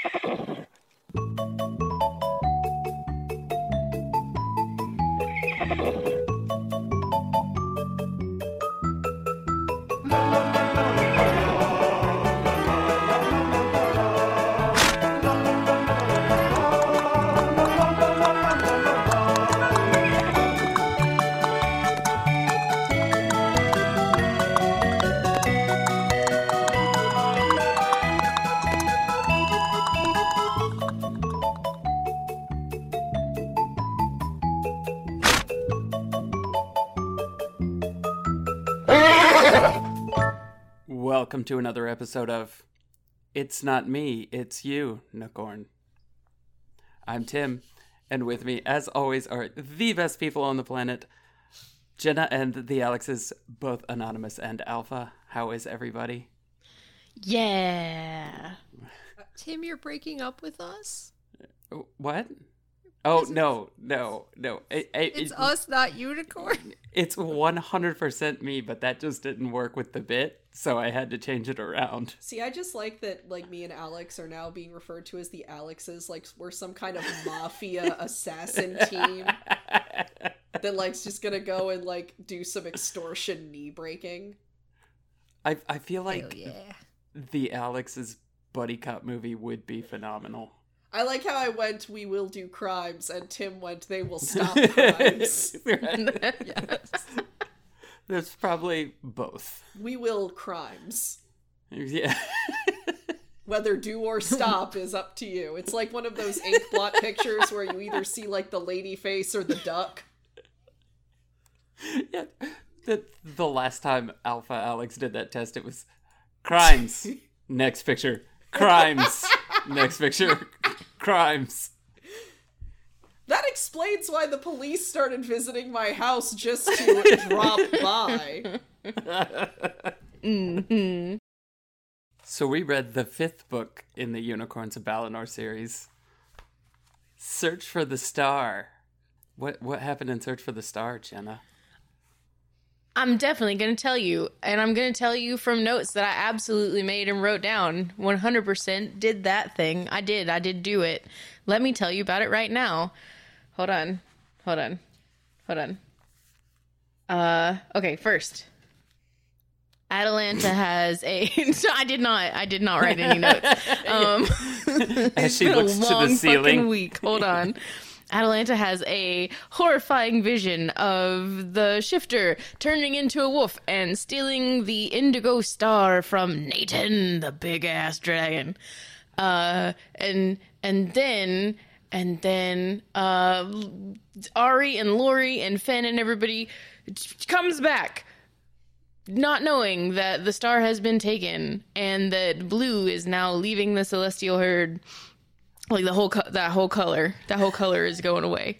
thank you Welcome to another episode of It's Not Me, It's You, Nukorn. I'm Tim, and with me, as always, are the best people on the planet Jenna and the Alexes, both anonymous and alpha. How is everybody? Yeah. Tim, you're breaking up with us? What? Oh, no, no, no. It, it, It's it- us, not unicorn. It's 100% me, but that just didn't work with the bit, so I had to change it around. See, I just like that like me and Alex are now being referred to as the Alexes, like we're some kind of mafia assassin team that like's just gonna go and like do some extortion knee breaking. I, I feel like yeah. the Alex's buddy cop movie would be phenomenal. I like how I went we will do crimes and Tim went they will stop crimes. yes. There's probably both. we will crimes. Yeah. Whether do or stop is up to you. It's like one of those ink blot pictures where you either see like the lady face or the duck. yeah. The, the last time Alpha Alex did that test, it was crimes. Next picture. Crimes. Next picture. Crimes. That explains why the police started visiting my house just to drop by. Mm-hmm. So we read the fifth book in the Unicorns of Balinor series. Search for the Star. What what happened in Search for the Star, Jenna? I'm definitely going to tell you. And I'm going to tell you from notes that I absolutely made and wrote down. 100% did that thing. I did. I did do it. Let me tell you about it right now. Hold on. Hold on. Hold on. Uh, okay, first. Atalanta has a. I did not. I did not write any notes. Um, she been looks a to the long ceiling. fucking week. Hold on. Atalanta has a horrifying vision of the shifter turning into a wolf and stealing the indigo star from Nathan, the big ass dragon. Uh, and and then and then uh, Ari and Lori and Finn and everybody comes back not knowing that the star has been taken and that blue is now leaving the celestial herd. Like the whole co- that whole color that whole color is going away.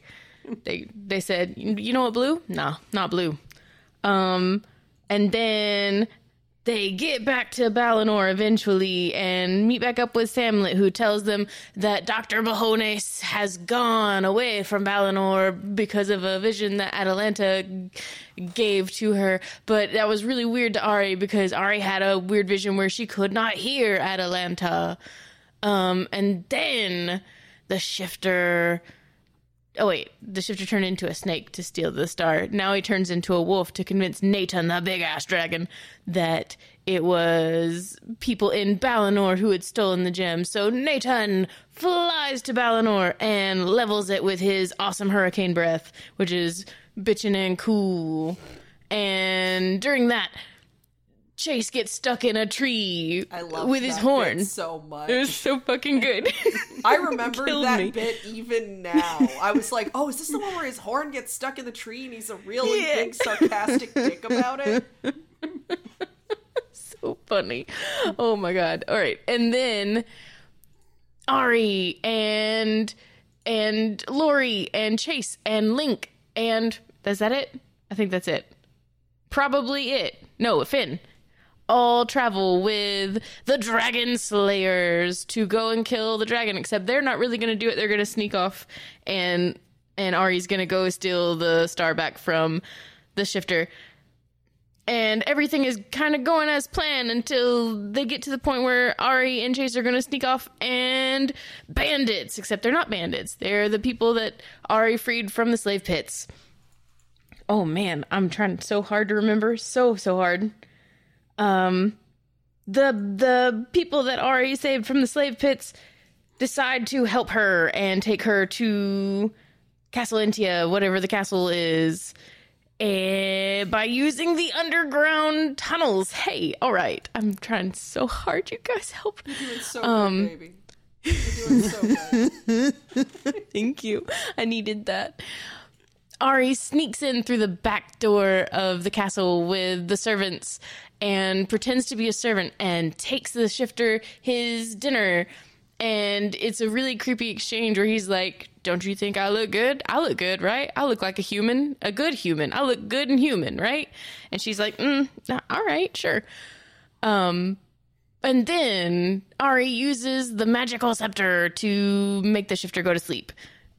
They they said you know what blue? Nah not blue. Um and then they get back to Balinor eventually and meet back up with Samlet, who tells them that Dr. Mahones has gone away from Balinor because of a vision that Atalanta gave to her. But that was really weird to Ari because Ari had a weird vision where she could not hear Atalanta. Um, and then the shifter. Oh wait, the shifter turned into a snake to steal the star. Now he turns into a wolf to convince Nathan, the big ass dragon, that it was people in Balinor who had stolen the gem. So Nathan flies to Balinor and levels it with his awesome hurricane breath, which is bitchin' and cool. And during that, Chase gets stuck in a tree I love with his that horn. bit so much. It was so fucking good. I remember that me. bit even now. I was like, "Oh, is this the one where his horn gets stuck in the tree and he's a really Yeah. big sarcastic dick about it?" so funny. Oh my god. All right. And then Ari and and Lori and Chase and Link and is that it? I think that's it. Probably it. No, Finn. All travel with the Dragon Slayers to go and kill the dragon. Except they're not really going to do it. They're going to sneak off, and and Ari's going to go steal the star back from the shifter. and everything is kind of going as planned until they get to the point where Ari and Chase are going to sneak off and bandits, except they're not bandits. They're the people that Ari freed from the slave pits. Oh man, I'm trying so hard to remember. So so hard. Um the the people that Ari saved from the slave pits decide to help her and take her to Castle Intia, whatever the castle is, eh, by using the underground tunnels. Hey, all right, I'm trying so hard. You guys help. Doing so Um, good, baby. You're doing so good. Thank you. I needed that. Ari sneaks in through the back door of the castle with the servants and pretends to be a servant and takes the shifter his dinner. And it's a really creepy exchange where he's like, Don't you think I look good? I look good, right? I look like a human, a good human. I look good and human, right? And she's like, mm, All right, sure. Um, and then Ari uses the magical scepter to make the shifter go to sleep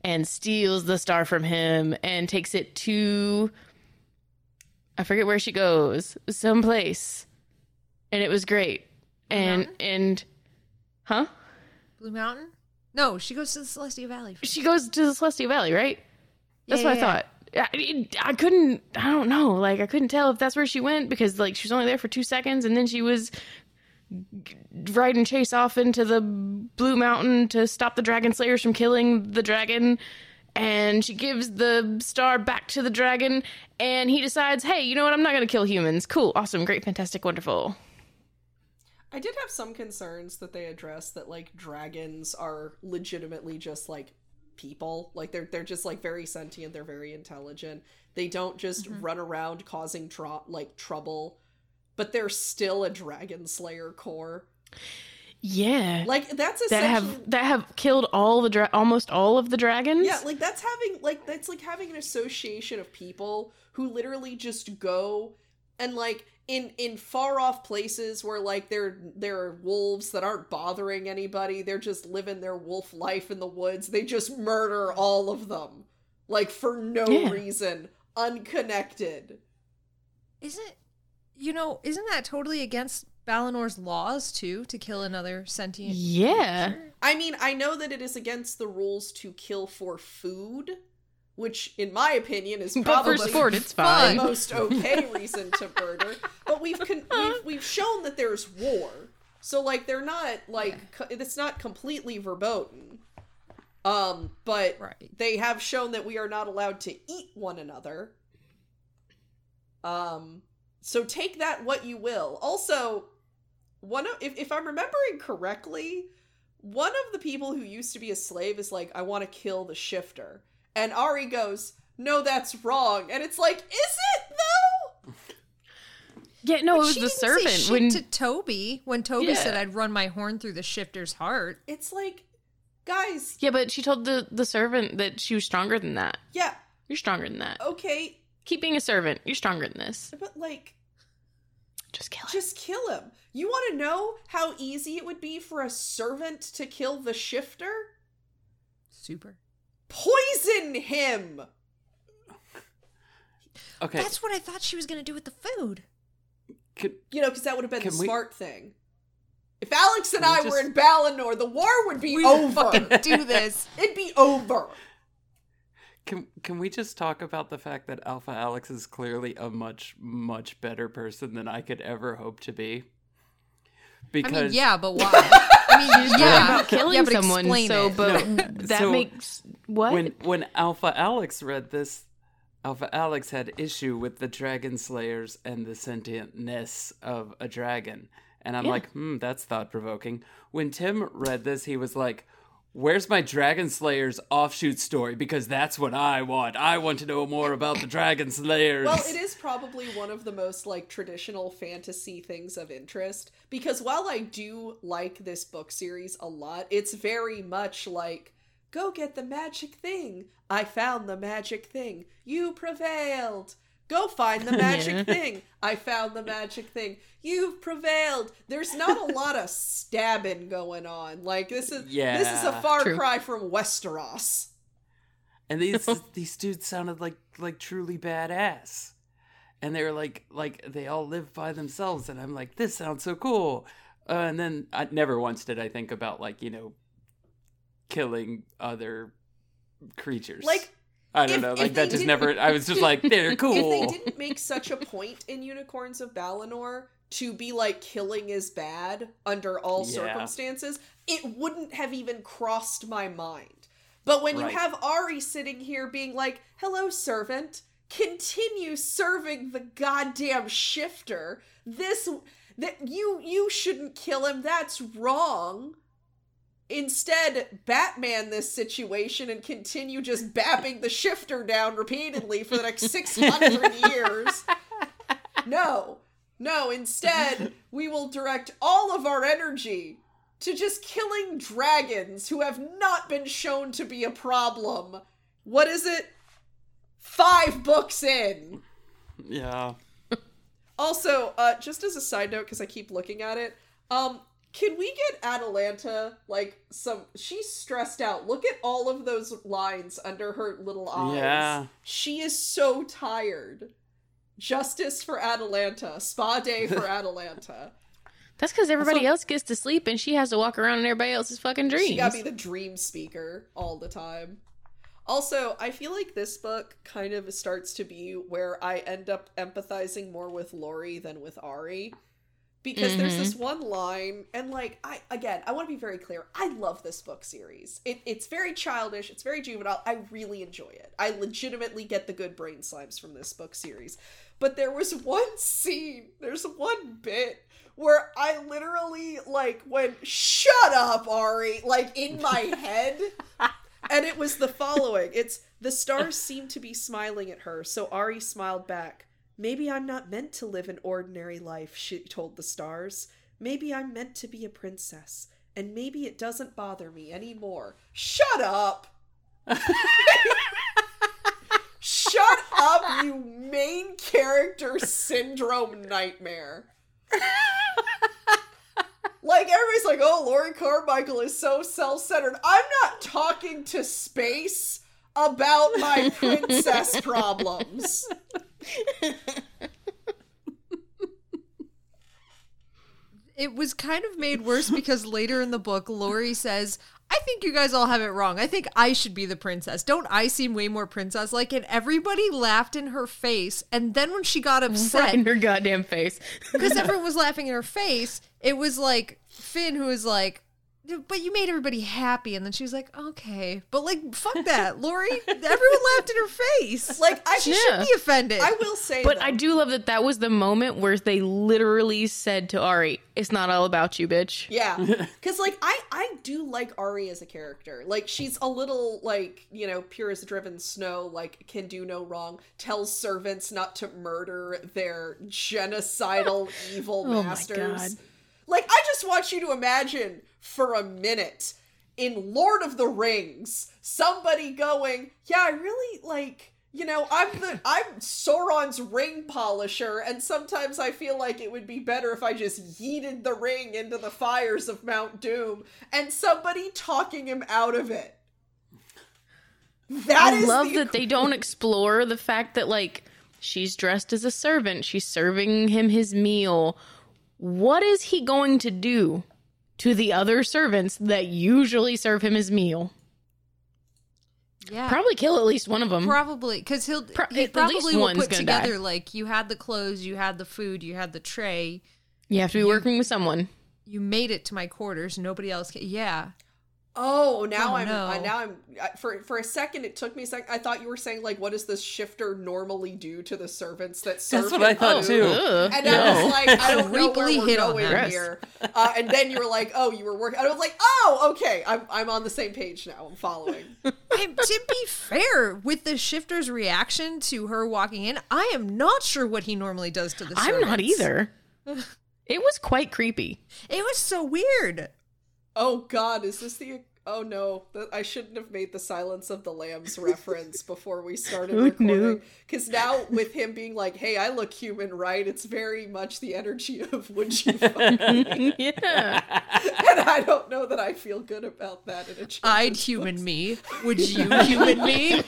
and steals the star from him and takes it to I forget where she goes, someplace. And it was great. And Mountain? and huh? Blue Mountain? No, she goes to the Celestia Valley. She goes to the Celestia Valley, right? That's Yeah, what I yeah, thought. I, it- I couldn't. I don't know. Like I couldn't tell if that's where she went because like she was only there for two seconds, and then she was riding Chase off into the Blue Mountain to stop the Dragon Slayers from killing the dragon. And she gives the star back to the dragon, and he decides, "Hey, you know what? I'm not going to kill humans. Cool, awesome, great, fantastic, wonderful." I did have some concerns that they addressed that like dragons are legitimately just like people. Like they're they're just like very sentient, they're very intelligent. They don't just mm-hmm. run around causing tro- like trouble, but they're still a dragon slayer core. Yeah, Like that's that have that have killed all the dra- almost all of the dragons. Yeah, like that's having like that's like having an association of people who literally just go and like in in far off places where like there there are wolves that aren't bothering anybody. They're just living their wolf life in the woods. They just murder all of them. Like for no Yeah. reason, unconnected. Isn't you know, isn't that totally against Balinor's laws too to kill another sentient Yeah. creature? I mean, I know that it is against the rules to kill for food, which in my opinion is But probably for sport, it's the most okay reason to murder. But we've con- we've we've shown that there's war, so like they're not like co- it's not completely verboten. Um, but Right. they have shown that we are not allowed to eat one another. Um, so take that what you will. Also, one of if if I'm remembering correctly, one of the people who used to be a slave is like, I want to kill the shifter. And Ari goes, No, that's wrong. And it's like, Is it though? Yeah, no, But it was she the didn't say servant shit when to Toby when Toby Yeah. said I'd run my horn through the shifter's heart. It's like, guys, Yeah, but she told the the servant that she was stronger than that. yeah, You're stronger than that. okay, Keep being a servant. You're stronger than this. but like, Just kill him. just kill him. You want to know how easy it would be for a servant to kill the shifter? Super. Poison him! Okay. That's what I thought she was gonna do with the food. Can, You know, because that would have been Can the we- smart thing. If Alex and Can we I were in Balinor, the war would be We over. fucking do this. It'd be over. Can can we just talk about the fact that Alpha Alex is clearly a much much better person than I could ever hope to be? Because I mean, yeah, but why? I mean, She's yeah, talking about killing yeah, but someone. explain So, it. but No, that so makes what? when when Alpha Alex read this, Alpha Alex had issue with the dragon slayers and the sentientness of a dragon. And I'm Yeah. like, hmm, that's thought provoking. When Tim read this, he was like, Where's my Dragon Slayers offshoot story? Because that's what I want. I want to know more about the Dragon Slayers. Well, it is probably one of the most like traditional fantasy things of interest because while I do like this book series a lot, it's very much like go get the magic thing. I found the magic thing. You prevailed. Go find the magic Yeah. thing. I found the magic thing. You've prevailed. There's not a lot of stabbing going on. Like this is yeah, this is a far True. cry from Westeros. And these these dudes sounded like like truly badass. and they're like like they all live by themselves and i'm like this sounds so cool uh, and then I, never once did i think about like you know killing other creatures Like, i don't if- know like that just never i was just like they're cool If they didn't make such a point in Unicorns of Balinor to be like killing is bad under all Yeah. circumstances, it wouldn't have even crossed my mind. But when Right. you have Ari sitting here being like, "Hello, servant, continue serving the goddamn shifter. This that you you shouldn't kill him. That's wrong." Instead, Batman this situation and continue just bapping the shifter down repeatedly for the next 600 years. No. No, instead, we will direct all of our energy to just killing dragons who have not been shown to be a problem. What is it? Five books in. yeah Also, uh, just as a side note, because I keep looking at it, um, can we get Atalanta like some? She's stressed out. Look at all of those lines under her little eyes. Yeah. she is so tired. Justice for Atalanta. Spa day for Atalanta. That's because everybody Also- else gets to sleep and she has to walk around in everybody else's fucking dreams. She gotta be the dream speaker all the time. Also, I feel like this book kind of starts to be where I end up empathizing more with Lori than with Ari. Because there's this mm-hmm. one line, and like I again, I want to be very clear. I love this book series. It, it's very childish, it's very juvenile. I really enjoy it. I legitimately get the good brain slimes from this book series. But there was one scene, there's one bit where I literally like went, "Shut up, Ari!" like in my head. and it was the following. It's the stars seemed to be smiling at her, so Ari smiled back. Maybe I'm not meant to live an ordinary life, she told the stars. Maybe I'm meant to be a princess, and maybe it doesn't bother me anymore. Shut up! Shut up, you main character syndrome nightmare. Like everybody's like, oh, Lori Carmichael is so self-centered. I'm not talking to space about my princess problems. It was kind of made worse because later in the book, Lori says, I think you guys all have it wrong. I think I should be the princess. Don't I seem way more princess like? And everybody laughed in her face. And then when she got right upset, in her goddamn face. because everyone was laughing in her face, it was like Finn who was like, but you made everybody happy. And then she was like, okay. But like, fuck that. Lori, everyone laughed in her face. Like I she Yeah. should be offended. I will say But though, I do love that that was the moment where they literally said to Ari, "It's not all about you, bitch." Yeah, because like I I do like Ari as a character. Like she's a little like you know pure as driven snow. Like can do no wrong. Tells servants not to murder their genocidal evil Oh my masters. God. Like I just want you to imagine for a minute in Lord of the Rings somebody going, yeah, I really like. You know, I'm the I'm Sauron's ring polisher, and sometimes I feel like it would be better if I just yeeted the ring into the fires of Mount Doom, and somebody talking him out of it. That I love the- that they don't explore the fact that like she's dressed as a servant, she's serving him his meal. What is he going to do to the other servants that usually serve him his meal? yeah. Probably kill at least one of them. Probably, because he'll Pro- he at least probably will one's put together die. like you had the clothes, you had the food, you had the tray, you have to be working with someone. you made it to my quarters. Nobody else. Can, yeah, Oh, now Oh, I'm. no. I, now I'm. For for a second, it took me a second. I thought you were saying like, what does this shifter normally do to the servants that serve? what I thought, food? too. Ugh, And I was like, I don't know where we're hit on going here. Uh, and then you were like, oh, you were working. I was like, oh, okay, I'm I'm on the same page now. I'm following. And to be fair, with the shifter's reaction to her walking in, I am not sure what he normally does to the. I'm not either. It was quite creepy. It was so weird. Oh God, is this the? Oh no, I shouldn't have made the Silence of the Lambs reference before we started recording. Because now with him being like, "Hey, I look human, right?" It's very much the energy of "Would you?" fuck me?" yeah. and I don't know that I feel good about that in a children's I'd book. human me. Would you human me?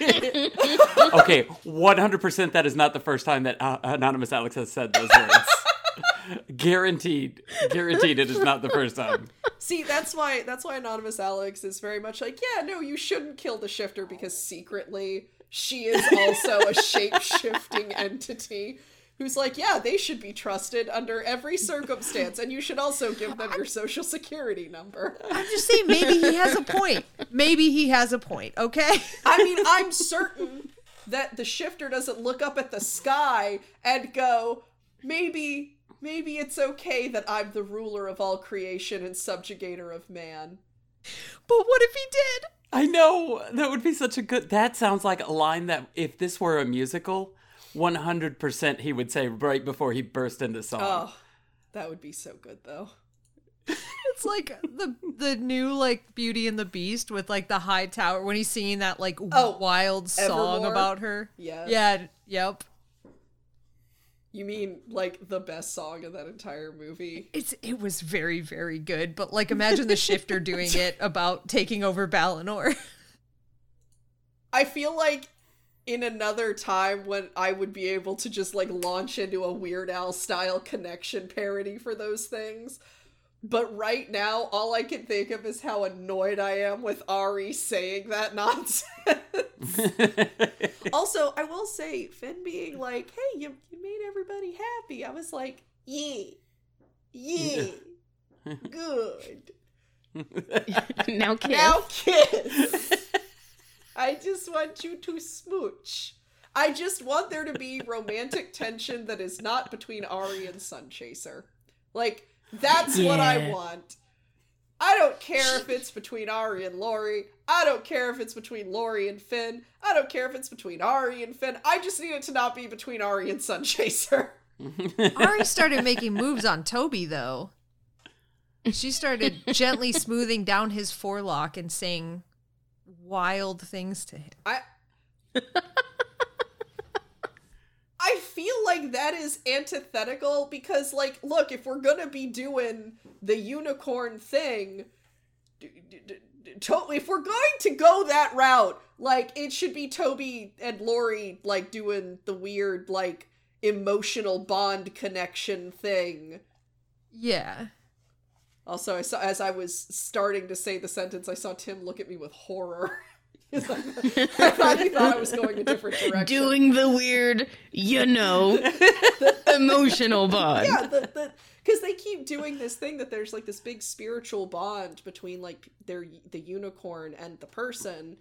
okay, 100% that is not the first time that uh, Anonymous Alex has said those words. Guaranteed. Guaranteed it is not the first time. See, that's why that's why Anonymous Alex is very much like, yeah, no, you shouldn't kill the shifter because secretly she is also a shape-shifting entity who's like, yeah, they should be trusted under every circumstance, and you should also give them your social security number. I'm just saying, maybe he has a point. Maybe he has a point. Okay. I mean, I'm certain that the shifter doesn't look up at the sky and go, maybe maybe it's okay that I'm the ruler of all creation and subjugator of man. But what if he did? I know. That would be such a good. That sounds like a line that if this were a musical, 100% he would say right before he burst into song. Oh, that would be so good though. It's like the the new like Beauty and the Beast with like the high tower when he's singing that like Oh, wild song Evermore? about her. Yeah. Yeah. Yep. You mean like the best song of that entire movie? It's it was very very good, but like imagine the shifter doing it about taking over Balinor. I feel like in another time when I would be able to just like launch into a Weird Al style connection parody for those things. But right now, all I can think of is how annoyed I am with Ari saying that nonsense. also, I will say, Finn being like, hey, you, you made everybody happy. I was like, yeah, yeah, good. now kiss. Now kiss. I just want you to smooch. I just want there to be romantic tension that is not between Ari and Sunchaser. Like, that's what I want. I don't care if it's between Ari and Lori. I don't care if it's between Lori and Finn. I don't care if it's between Ari and Finn. I just need it to not be between Ari and Sunchaser. Ari started making moves on Toby though. She started gently smoothing down his forelock and saying wild things to him. I I feel like that is antithetical because like look, if we're to be doing the unicorn thing, d- d- d- d- to- if we're going to go that route, like it should be Toby and Lori like doing the weird like emotional bond connection thing. Yeah. Also, I saw as I was starting to say the sentence, I saw Tim look at me with horror. I, I thought he thought I was going a different direction. Doing the weird, you know, emotional bond. yeah, the the because they keep doing this thing that there's like this big spiritual bond between like their the unicorn and the person.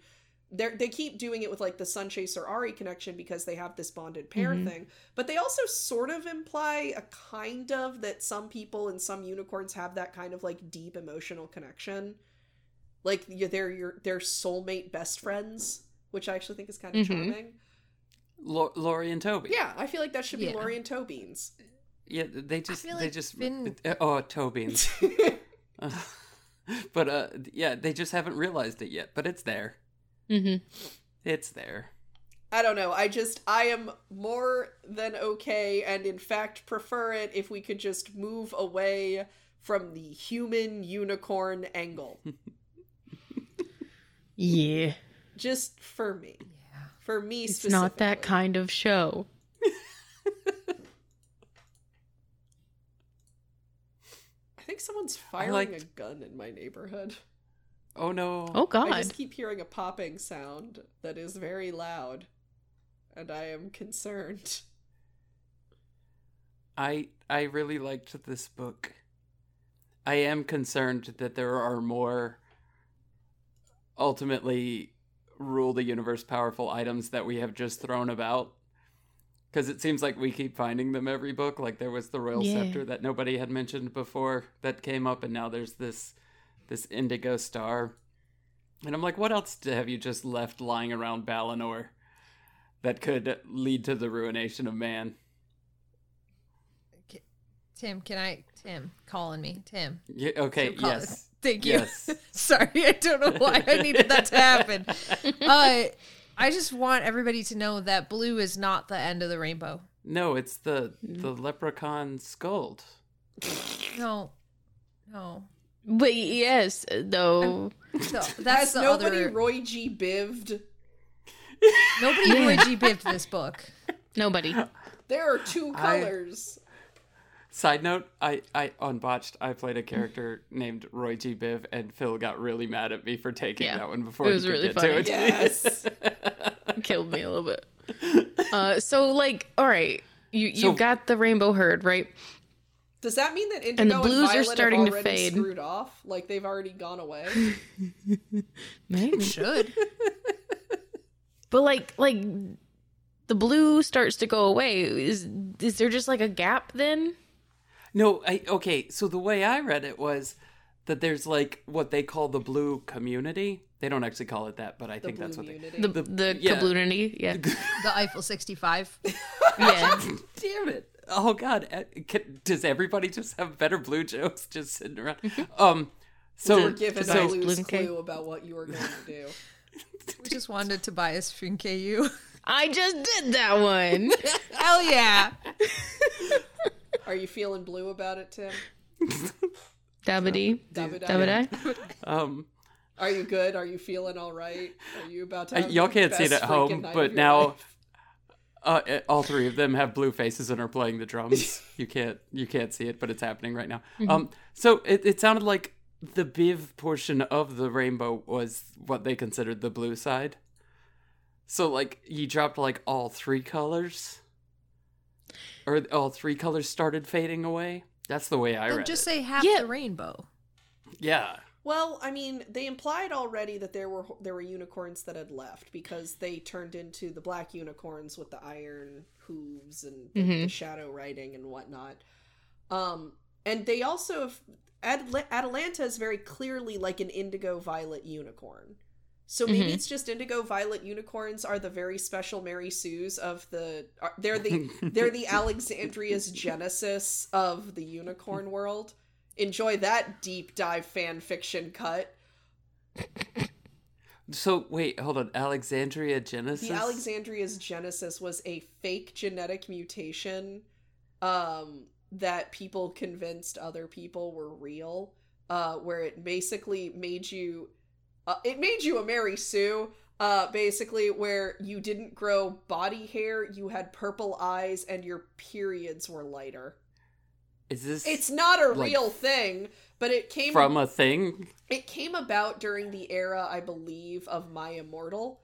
They they keep doing it with like the Sunchaser Ari connection because they have this bonded pair mm-hmm. thing, but they also sort of imply a kind of that some people and some unicorns have that kind of like deep emotional connection, like you- they're your their soulmate best friends, which I actually think is kind of Mhm. charming. Lo- Lori and Toby. Yeah, I feel like that should be Yeah. Lori and Tobeans. Yeah, they just feel they just Finn- oh Tobeans. but uh yeah, they just haven't realized it yet, but it's there. hmm It's there. I don't know. I just I am more than okay and in fact prefer it if we could just move away from the human unicorn angle. Yeah. just for me. For me specifically. It's not that kind of show. I think someone's firing liked- a gun in my neighborhood. Oh no. Oh, God. I just keep hearing a popping sound that is very loud and I am concerned. I I really liked this book. I am concerned that there are more ultimately rule the universe powerful items that we have just thrown about. Because it seems like we keep finding them every book. Like there was the royal Yeah. scepter that nobody had mentioned before that came up, and now there's this this indigo star. And I'm like, what else have you just left lying around Balinor that could lead to the ruination of man? Tim, can I? Tim, calling me. Tim. Yeah, okay, yes. Thank you. Yes. Sorry, I don't know why I needed that to happen. Uh, I just want everybody to know that blue is not the end of the rainbow. No, it's the the Mm-hmm. leprechaun scold. No, no. But yes, though. So Has that's the nobody other. Roy G. Bived? nobody Roy G. biffed this book. Nobody. There are two I- colors. Side note, I, I on botched I played a character named Roy G. Biv and Phil got really mad at me for taking Yeah. that one before It was he could really get funny. to it. Yes. Killed me a little bit. Uh, so, like, all right. You, you So- got the rainbow herd, right? Does that mean that Indigo And the blues are starting to fade. screwed off? Like they've already gone away? Maybe. Should But like like the blue starts to go away. Is is there just like a gap then? No, I okay, so the way I read it was that there's like what they call the blue community. They don't actually call it that, but I The think that's what they unity. The The- the, yeah. kablunity, yeah, the Eiffel 65. yeah. Damn it. Oh god, uh, can, does everybody just have better blue jokes just sitting around? Um so You were given so a loose Balloon cake. clue about what you were going to do. We just wanted to buy Tobias Funke I just did that one. Hell yeah. Are you feeling blue about it, Tim? Dabba-dee. Dabba-da? Um Are you good? Are you feeling all right? Are you about to? Have y'all can't see it at home, but now uh, all three of them have blue faces and are playing the drums. you can't you can't see it, but it's happening right now. Um, so it, it sounded like the Biv portion of the rainbow was what they considered the blue side. So like you dropped like all three colors, or all three colors started fading away. That's the way I Then read just it. say half Yeah. the rainbow. yeah. Well, I mean, they implied already that there were there were unicorns that had left because they turned into the black unicorns with the iron hooves and the, the shadow writing and whatnot. Um, and they also have Ad- Atalanta is very clearly like an indigo violet unicorn. So maybe Mhm. it's just indigo violet unicorns are the very special Mary Sues of the. They're the they're the Alexandria's genesis of the unicorn world. Enjoy that deep dive fan fiction cut. So wait, hold on. Alexandria Genesis. The Alexandria's genesis was a fake genetic mutation um, that people convinced other people were real, uh, where it basically made you. Uh, it made you a Mary Sue, uh, basically, where you didn't grow body hair, you had purple eyes, and your periods were lighter. Is this It's not a Like, real thing, but it came from a thing? it came about during the era, I believe, of My Immortal,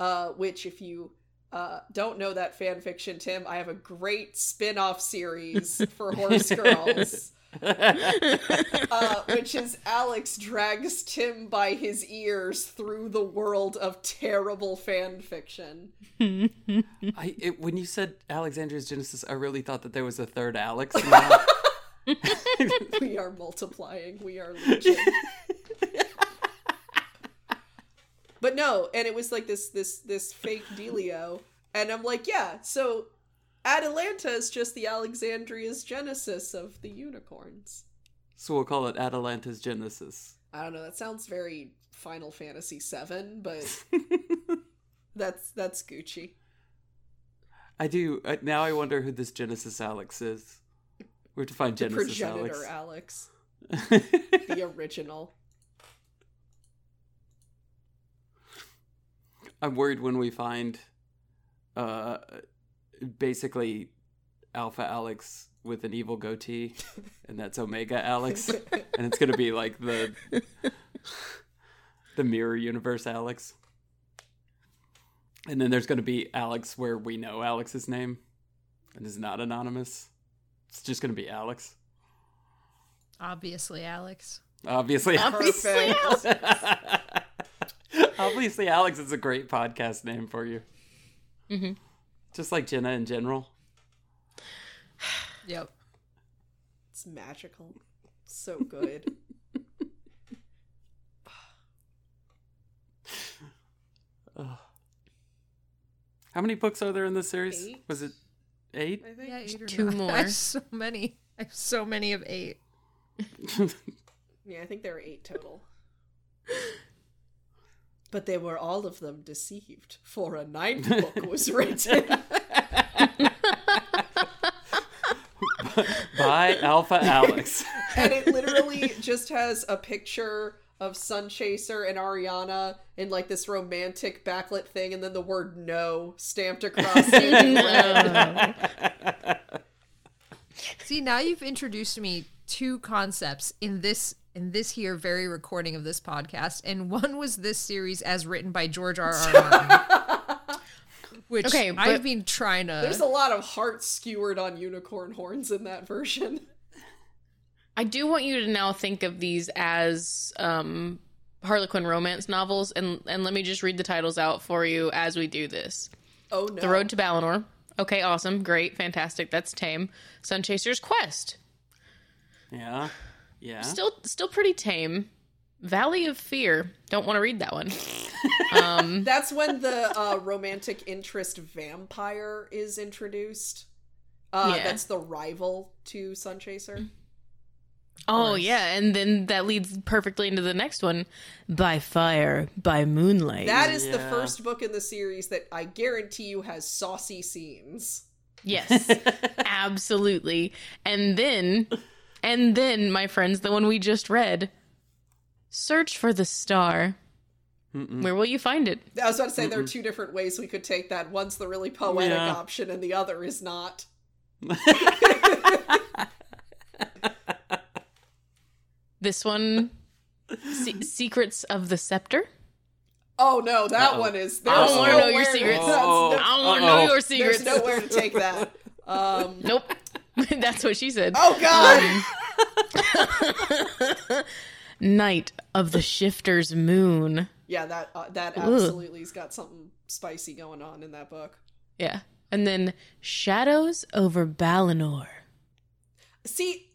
uh, which, if you uh, don't know that fan fiction, Tim, I have a great spin off series for Horse Girls, uh, which is Alex drags Tim by his ears through the world of terrible fan fiction. I it, when you said Alexandria's Genesis, I really thought that there was a third Alex. We are multiplying, we are legion. but no, and it was like this this this fake dealio, and I'm like, yeah, so Atalanta is just the Alexandria's genesis of the unicorns. so we'll call it Atalanta's Genesis. I don't know, that sounds very Final Fantasy VII, but that's that's Gucci. I do uh, now. I wonder who this Genesis Alex is. We have to find The Genesis progenitor Alex. Alex, the original. I'm worried when we find, uh, basically, Alpha Alex with an evil goatee, and that's Omega Alex, and it's gonna be like the the mirror universe Alex. And then there's gonna be Alex where we know Alex's name, and is not anonymous. It's just gonna be Alex. Obviously, Alex. Obviously, Obviously, Perfect. Obviously, Alex is a great podcast name for you. hmm Just like Jenna in general. Yep. It's magical. So good. Ugh. How many books are there in this series? Eight? Was it eight? I think. Yeah, eight or Two nine. more. I have so many. I have so many of eight. Yeah, I think there are eight total. But they were all of them deceived, for a ninth book was written. By Alpha Alex. and it literally just has a picture of Sunchaser and Arianna in like this romantic backlit thing, and then the word no stamped across it in red. See, now you've introduced me two concepts in this in this here very recording of this podcast, and one was this series as written by George R. R. Martin, which Okay, I've been trying to. There's a lot of hearts skewered on unicorn horns in that version. I do want you to now think of these as um, Harlequin romance novels, and and let me just read the titles out for you as we do this. Oh no. The Road to Balinor. Okay, awesome, great, fantastic. That's tame. Sunchaser's Quest. Yeah. Yeah. Still, still pretty tame. Valley of Fear. Don't want to read that one. That's when the uh, romantic interest vampire is introduced. Uh, Yeah. That's the rival to Sunchaser. Oh yeah, and then that leads perfectly into the next one. By Fire, by Moonlight. That is the first book in the series that I guarantee you has saucy scenes. Yes, absolutely. And then, and then, my friends, the one we just read, Search for the Star. Where will you find it? I was about to say there are two different ways we could take that. One's the really poetic Yeah. option, and the other is not. This one, Se- Secrets of the Scepter. Oh no, that Uh-oh. one is. I don't wanna know your nowhere- secrets. that's- Oh. there's- I don't want to know your secrets. There's nowhere to take that. Um, Nope. That's what she said. oh god. Night of the Shifter's Moon. yeah, that uh, that absolutely's got something spicy going on in that book. Yeah. And then Shadows over Balinor. See,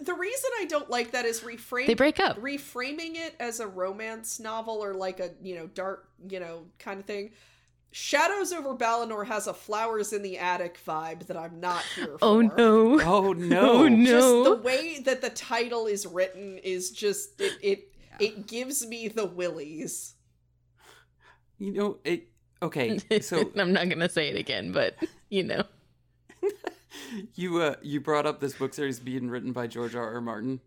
the reason I don't like that is reframe They break up. reframing it as a romance novel or like a you know dark you know kind of thing. Shadows over Balinor has a flowers in the attic vibe that I'm not here for. Oh no. Oh no. Oh, no. Just the way that the title is written is just it it, it gives me the willies. You know, it okay, so I'm not gonna say it again, but you know. you uh you brought up this book series being written by George R. R. Martin.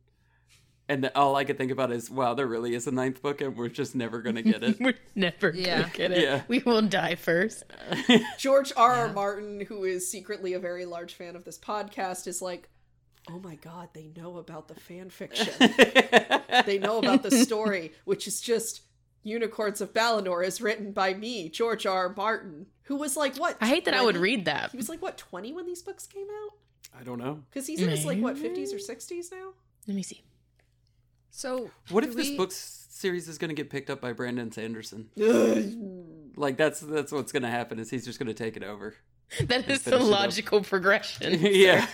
And the, all I could think about is, wow, there really is a ninth book, and we're just never gonna get it. We're never Yeah. gonna get it. Yeah. We will die first. George R. R. Martin, who is secretly a very large fan of this podcast, is like, oh my god, they know about the fan fiction. they know about the story, which is just Unicorns of Balinor is written by me, George R. R. Martin, who was like what? I hate that I would read that. He was like what twenty when these books came out? I don't know. Because he's in his like what fifties or sixties now. Let me see. So What do if this we- book series is gonna get picked up by Brandon Sanderson? Like that's that's what's gonna happen is he's just gonna take it over. That is the finish it up. logical progression. yeah.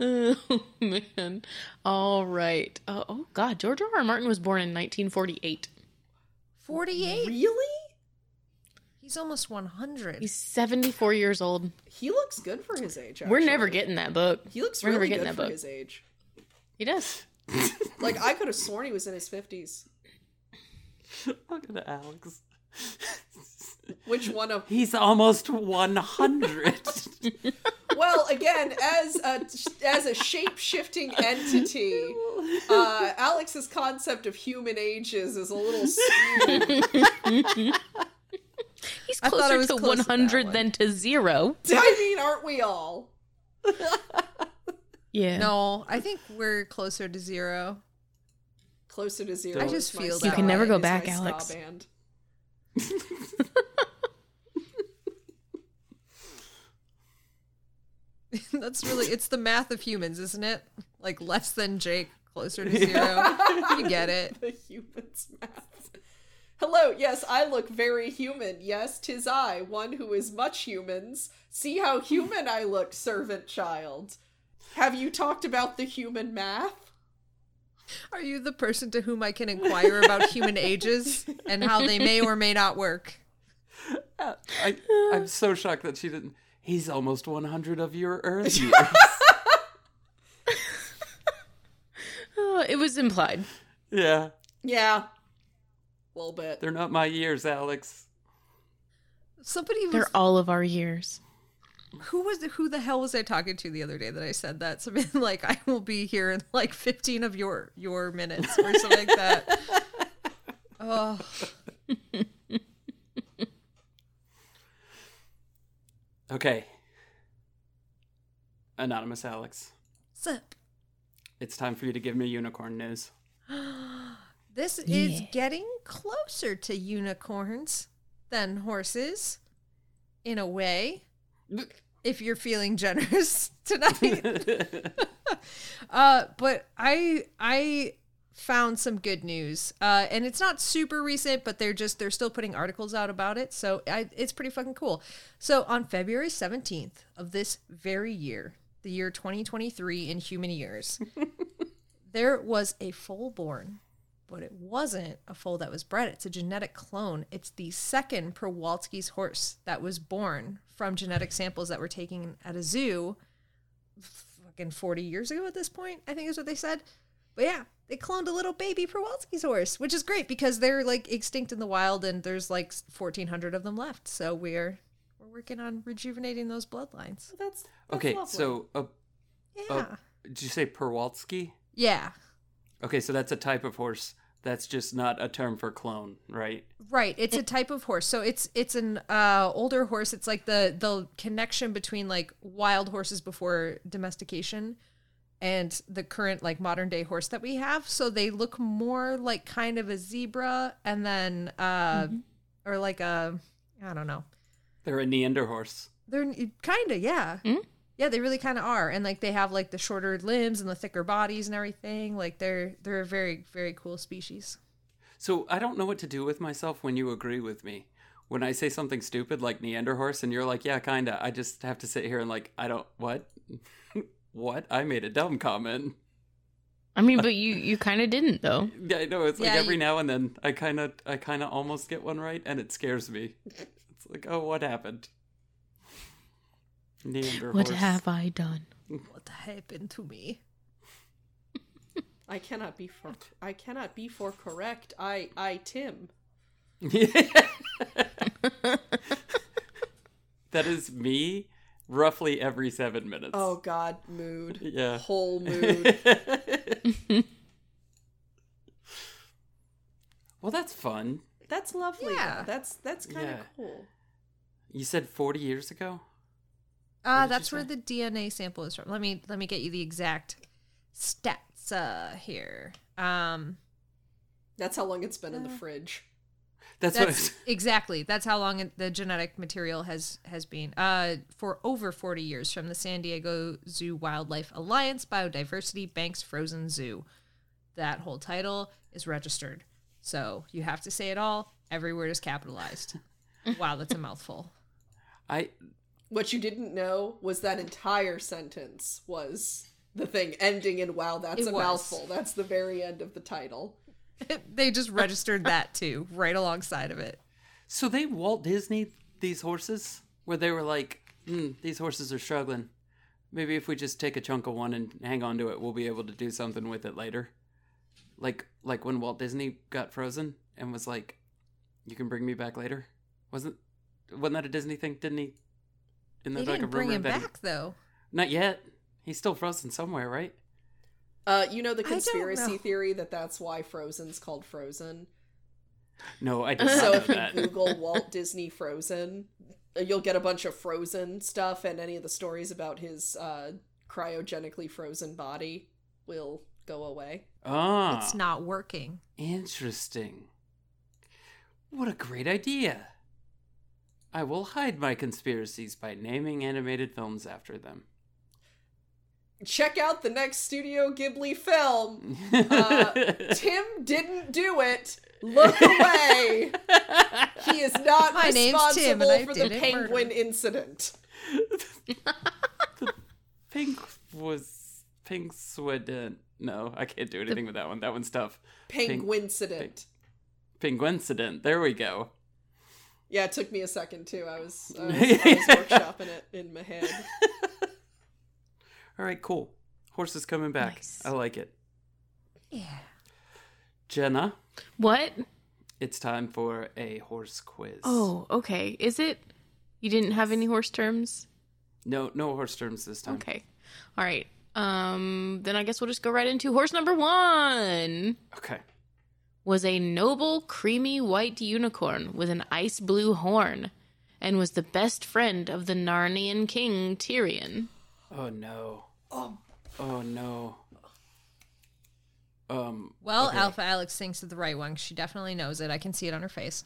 oh man. All right. Uh, oh god, George R. R. Martin was born in 1948. 48? Really? He's almost 100. He's 74 years old. He looks good for his age. We're never getting that book. He looks We're never really getting good that for book. his age. He does. Like I could have sworn he was in his fifties. Look at Alex. Which one of He's almost 100. well, again, as a as a shape shifting entity, uh, Alex's concept of human ages is a little skewed. He's I I closer was to close 100 one. than to zero. I mean, aren't we all? Yeah. no, I think we're closer to zero. Closer to zero. I just feel ska- that You can never go back, Alex. That's really, it's the math of humans, isn't it? Like less than Jake, closer to zero. you get it. The human's math. Hello, yes, I look very human. Yes, tis I, one who is much humans. See how human I look, servant child. Have you talked about the human math? Are you the person to whom I can inquire about human ages and how they may or may not work? Uh, I, I'm so shocked that she didn't. He's almost 100 of your Earth years. Oh, it was implied. Yeah, Yeah. A little bit. they're not my years, Alex. Somebody was They're all of our years. Who was the, who the hell was I talking to the other day that I said that? Something like I will be here in like 15 of your your minutes or something like that. Oh, Okay. Anonymous Alex, sup. it's time for you to give me unicorn news. This is Yeah. getting closer to unicorns than horses, in a way. If you're feeling generous tonight, uh, but I I found some good news, uh, and it's not super recent, but they're just they're still putting articles out about it, so I, it's pretty fucking cool. So on February seventeenth of this very year, the year 2023 in human years, there was a foal born but it wasn't a foal that was bred. It's a genetic clone. It's the second Przewalski's horse that was born from genetic samples that were taken at a zoo fucking 40 years ago at this point, I think is what they said. But yeah, they cloned a little baby Przewalski's horse, which is great because they're like extinct in the wild and there's like 1400 of them left. So we're we're working on rejuvenating those bloodlines. That's, that's okay, lovely. so uh, Yeah. uh, did you say Perwalski? yeah. Okay, so that's a type of horse. That's just not a term for clone, right? Right, it's a type of horse. So it's it's an uh, older horse. It's like the the connection between like wild horses before domestication and the current like modern day horse that we have. So they look more like kind of a zebra and then uh or like a I don't know. They're a Neander horse. They're kind of yeah. Yeah, they really kind of are, and like they have like the shorter limbs and the thicker bodies and everything. Like they're they're a very very cool species. So I don't know what to do with myself when you agree with me. When I say something stupid like Neander horse and you're like, yeah, kinda, I just have to sit here and like, I don't, what? what? I made a dumb comment. I mean, but you you kind of didn't though. Yeah, I know. It's like Yeah, every you- now and then I kind of, I kind of almost get one right, and it scares me. It's like, oh, what happened? Neander What horse. have I done? What happened to me? I cannot be for I cannot be for correct. I I Tim. that is me, roughly every seven minutes. Oh God, mood. Yeah. Whole mood. well, that's fun. That's lovely. Yeah. though. That's that's kind of Yeah. cool. You said forty years ago. Uh, that's where the DNA sample is from. Let me let me get you the exact stats uh here. Um That's how long it's been in the fridge. That's, what. that's exactly. That's how long the genetic material has has been. Uh for over 40 years from the San Diego Zoo Wildlife Alliance Biodiversity Banks Frozen Zoo. That whole title is registered. So, you have to say it all. Every word is capitalized. wow, that's a mouthful. I What you didn't know was that entire sentence was the thing ending in wow, that's It a was. mouthful. That's the very end of the title. they just registered that too, right alongside of it. so they Walt Disney these horses where they were like, hmm, these horses are struggling. Maybe if we just take a chunk of one and hang on to it, we'll be able to do something with it later. Like like when Walt Disney got frozen and was like, "You can bring me back later." Wasn't wasn't that a Disney thing? Didn't he? Isn't They that didn't a bring rumor him that he- back though. Not yet. He's still frozen somewhere, right? Uh, you know the I don't conspiracy know. theory that that's why Frozen's called Frozen. No, I did not So know if you that. Google Walt Disney Frozen, uh, you'll get a bunch of Frozen stuff, and any of the stories about his uh, cryogenically frozen body will go away. Ah, It's not working. interesting. What a great idea. I will hide my conspiracies by naming animated films after them. Check out the next Studio Ghibli film. Uh, Tim didn't do it. Look away. He is not My name's Tim, responsible for the penguin murder. incident. Pink was Pink Sweden. No, I can't do anything with that one. That one's tough. Penguin incident. Penguincident. There we go. Yeah, it took me a second too. I was I was, I was workshopping it in my head. All right, cool. Horse is coming back. Nice. I like it. Yeah. Jenna, What? it's time for a horse quiz. Oh, okay. Is it? You didn't have any horse terms? No, no horse terms this time. Okay. All right. Um. Then I guess we'll just go right into horse number one. Okay. Was a noble, creamy white unicorn with an ice blue horn, and was the best friend of the Narnian king Tirian. Oh no. Oh. Oh no. Um. Well, okay. Alpha Alex thinks it's the right one. She definitely knows it. I can see it on her face.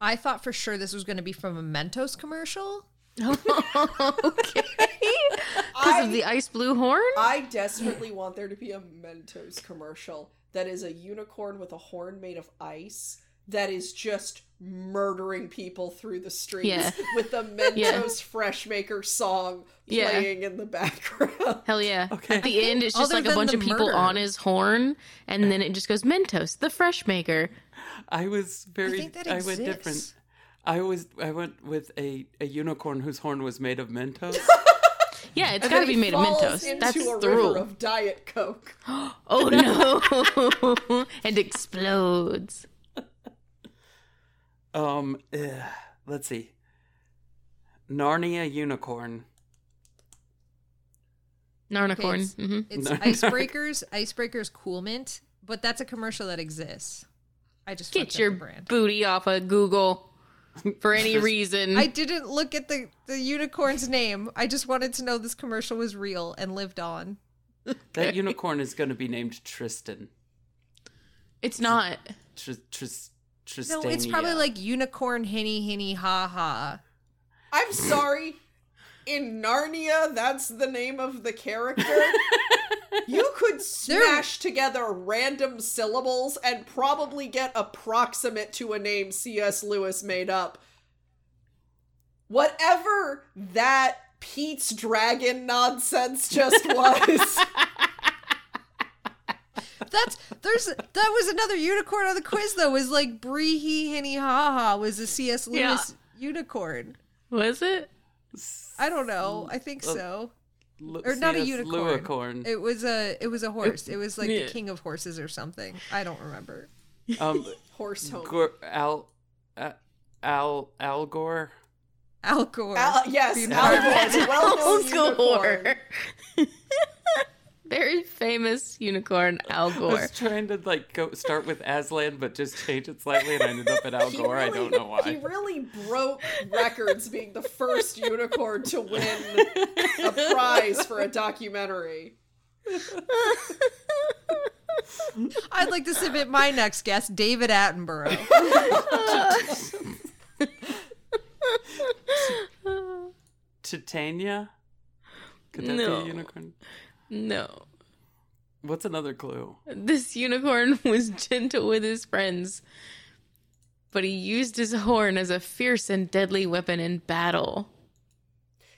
I thought for sure this was going to be from a Mentos commercial. okay. Because of the ice blue horn? I desperately want there to be a Mentos commercial that is a unicorn with a horn made of ice that is just murdering people through the streets Yeah. with the Mentos Yeah. Fresh Maker song Yeah. playing in the background. Hell yeah. Okay. At the end, it's just Other like a bunch of people murder. on his horn, and then it just goes Mentos, the Freshmaker. I was very. think that I went different. I was. I went with a a unicorn whose horn was made of Mentos. Yeah, it's got to be he made of falls Mentos. Into That's a the river rule. of Diet Coke. Oh no! and explodes. um. ugh, let's see. Narnia unicorn. Narnicorn. it's- hmm It's No. Icebreakers. Icebreakers Cool Mint, but that's a commercial that exists. I just Get your brand. booty off of Google for any reason. I didn't look at the the unicorn's name. I just wanted to know this commercial was real and lived on. That unicorn is going to be named Tristan. it's not. Tris, Tris, No, it's probably like unicorn hinny hinny ha ha. I'm sorry. In Narnia, that's the name of the character. you could smash together random syllables and probably get approximate to a name C.S. Lewis made up. Whatever that Pete's Dragon nonsense just was. That's there's that was another unicorn on the quiz though. Was like Bree hee hinny ha ha was a C.S. Yeah. Lewis unicorn. Was it? I don't know. I think so. Lu- Or not a CS unicorn. Luicorn. It was a it was a horse. It was like Yeah. the king of horses or something. I don't remember. Um, Horse home. Gor, Al, uh, Al, Al Gore. Alcor. Al- yes, Being Al part of Gore, it. well-known unicorn. Gore. Very famous unicorn Al Gore. I was trying to like go start with Aslan, but just change it slightly, and I ended up at Al He Gore. I don't know why. He really broke records being the first unicorn to win a prize for a documentary. I'd like to submit my next guest, David Attenborough. Titania. Could that be a unicorn? No. What's another clue? This unicorn was gentle with his friends, but he used his horn as a fierce and deadly weapon in battle.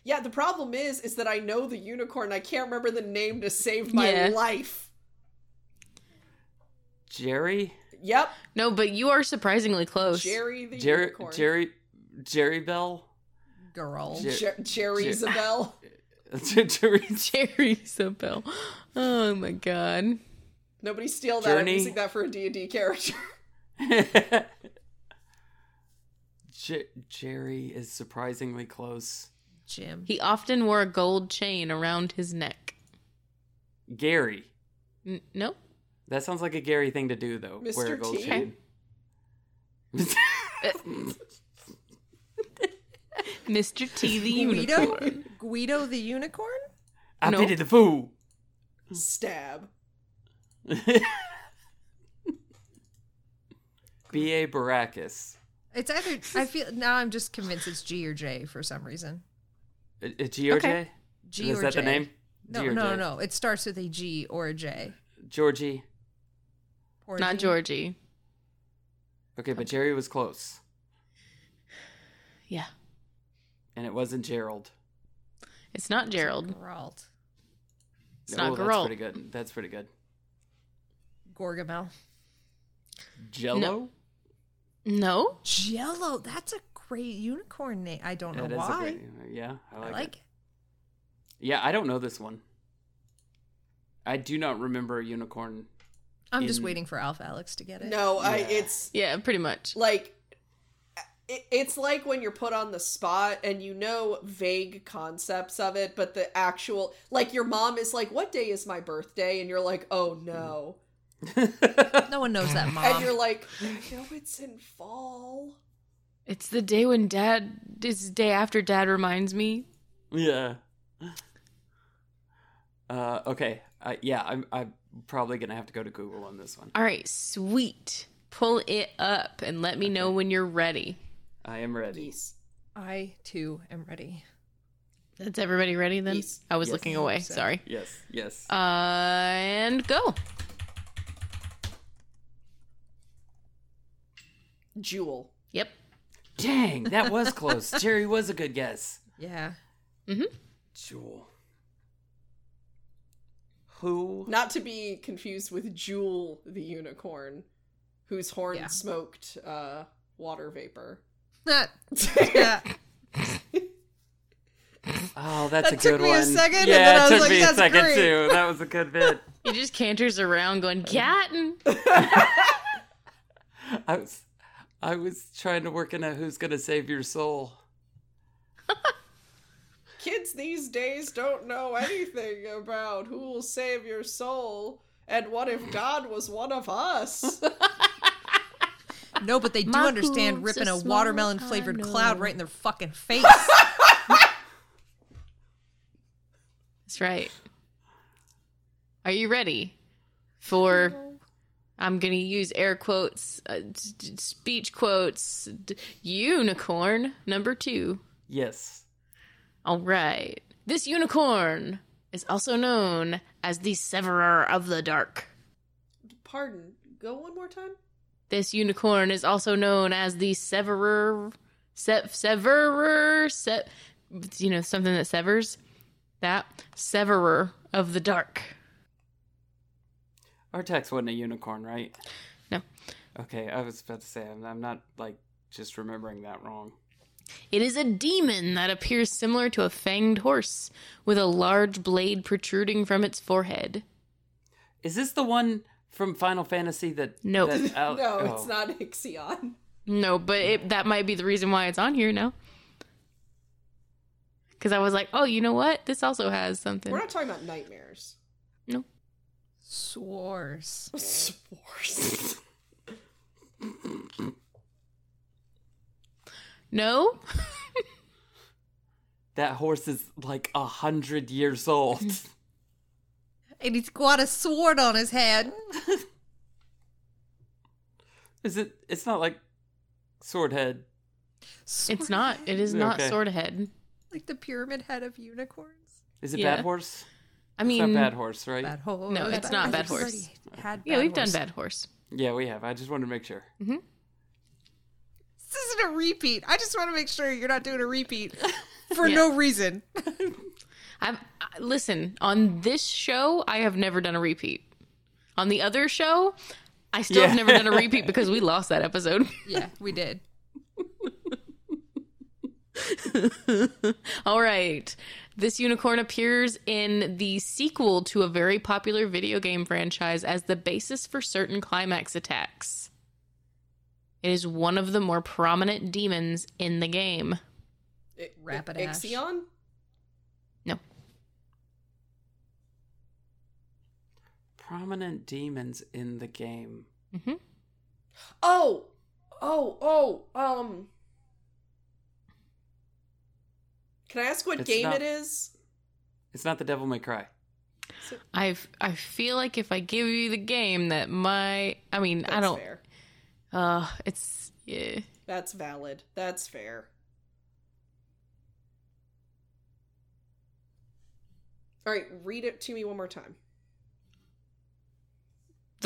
Yeah, the problem is, is that I know the unicorn. I can't remember the name to save my Yeah. life. Jerry. Yep, No, but you are surprisingly close. Jerry the Jerry. unicorn. Jerry. Jerry Bell. Girl. Jer- Jer- Jerry Jer- Isabel. Jerry. Jerry Isabel. Oh my god. Nobody steal that. I'm using that for a D&D character. Jer- Jerry is surprisingly close. Jim. He often wore a gold chain around his neck. Gary. N- no? That sounds like a Gary thing to do, though. Wear a Mr. gold T? chain. Uh, Mr. T the Guido? unicorn. Guido the unicorn? I Nope. pity the fool. Stab. B.A. Baracus. It's either I feel now I'm just convinced it's G or J for some reason. Uh, uh, G or Okay. J? G Is or that J. the name? No, no, J? no. It starts with a G or a J. Georgie. Or Not G. Georgie. Okay, but Jerry was close. Yeah. And it wasn't Gerald. It's not Gerald. Geralt. It's Oh, not That's pretty good. That's pretty good. Gorgamel. Jello? No? Jello. That's a great unicorn name. I don't know That is a why. great- yeah, I I like, like it. Yeah, I don't know this one. I do not remember a unicorn I'm just waiting for Alpha Alex to get it. No, I it's Yeah, pretty much. like it, it's like when you're put on the spot and you know vague concepts of it, but the actual like your mom is like, "What day is my birthday?" and you're like, "Oh no," No one knows that, mom. and you're like, "I know it's in fall." It's the day when dad, it's the day after dad reminds me. Yeah. Uh, okay. Uh, yeah, I'm I'm probably gonna have to go to Google on this one. All right, sweet. Pull it up and let me know when you're ready. I am ready. Yes. I too am ready. That's everybody ready then? Yes. I was Yes. looking away. So- Sorry. Yes. Yes. Uh, and go. Jewel. Yep. Dang, that was close. Jerry was a good guess. Yeah. Mm-hmm. Jewel. Who? Not to be confused with Jewel the unicorn, whose horn Yeah. smoked uh, water vapor. Yeah. Oh, that's That a took good me a one. second, and yeah, then I it was took like, me a second great." too. That was a good bit. He just canters around going, Catton. I was, I was trying to work in a who's gonna save your soul. Kids these days don't know anything about who will save your soul. And what if God was one of us? No, but they do My understand hooves ripping are a small, watermelon I flavored know. cloud right in their fucking face. That's right. Are you ready for? I'm gonna use air quotes, uh, d- d- speech quotes. D- unicorn number two. Yes. All right. This unicorn is also known as the Severer of the Dark. Pardon, go one more time? This unicorn is also known as the Severer, se- Severer, se- you know, something that severs. That Severer of the Dark. Artax wasn't a unicorn, right? No. Okay, I was about to say I'm, I'm not like just remembering that wrong. It is a demon that appears similar to a fanged horse with a large blade protruding from its forehead. Is this the one from Final Fantasy that? Nope. that Al- no, oh. it's oh. not Ixion. No, but it, that might be the reason why it's on here now. Because I was like, oh, you know what? This also has something. We're not talking about nightmares. No. Swars. Spores. No? That horse is like a hundred years old. And he's got a sword on his head. is it? It's not like sword Swordhead. It's not. It is not Okay. sword head. Like the pyramid head of unicorns. Is it Yeah. Bad Horse? I It's mean, not Bad Horse, right? Bad horse. No, it's not I Bad Horse. already Had yeah, we've done bad horse. Yeah, we have. I just wanted to make sure. Mm-hmm. This isn't a repeat. I just want to make sure you're not doing a repeat for Yeah. no reason. I've I- listen on this show. I have never done a repeat. On the other show, I still Yeah. have never done a repeat because we lost that episode. yeah, we did. All right. This unicorn appears in the sequel to a very popular video game franchise as the basis for certain climax attacks. It is one of the more prominent demons in the game. I- Rapidash. Ixion? No. Prominent demons in the game. Mm-hmm. Oh! Oh, oh, um. Can I ask what It's game not- it is? It's not the Devil May Cry. I I feel like if I give you the game, that my I mean I don't. fair. Uh, it's yeah. That's valid. That's fair. All right, read it to me one more time.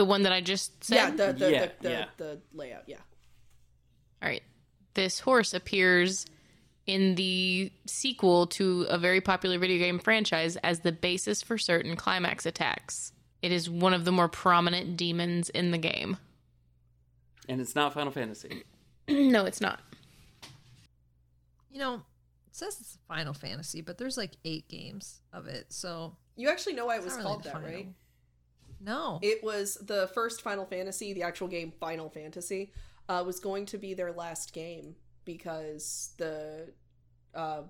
The one that I just said. yeah, the the, Yeah, the, the, yeah. the layout. Yeah. All right. This horse appears in the sequel to a very popular video game franchise as the basis for certain climax attacks. It is one of the more prominent demons in the game. And it's not Final Fantasy. no, it's not. You know, it says it's Final Fantasy, but there's like eight games of it, so You actually know why it was not really called the that, right? No. It was the first Final Fantasy, the actual game Final Fantasy, uh, was going to be their last game because the uh,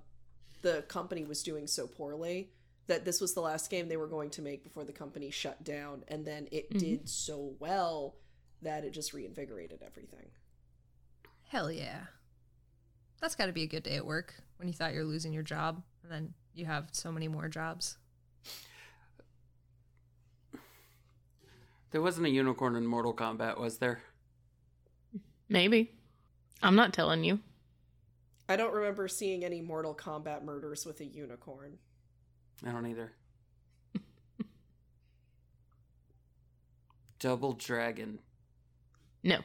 the company was doing so poorly that this was the last game they were going to make before the company shut down, and then it Mhm. did so well that it just reinvigorated everything. Hell yeah. That's got to be a good day at work when you thought you were losing your job and then you have so many more jobs. There wasn't a unicorn in Mortal Kombat, was there? Maybe. I'm not telling you. I don't remember seeing any Mortal Kombat murders with a unicorn. I don't either. Double Dragon. No.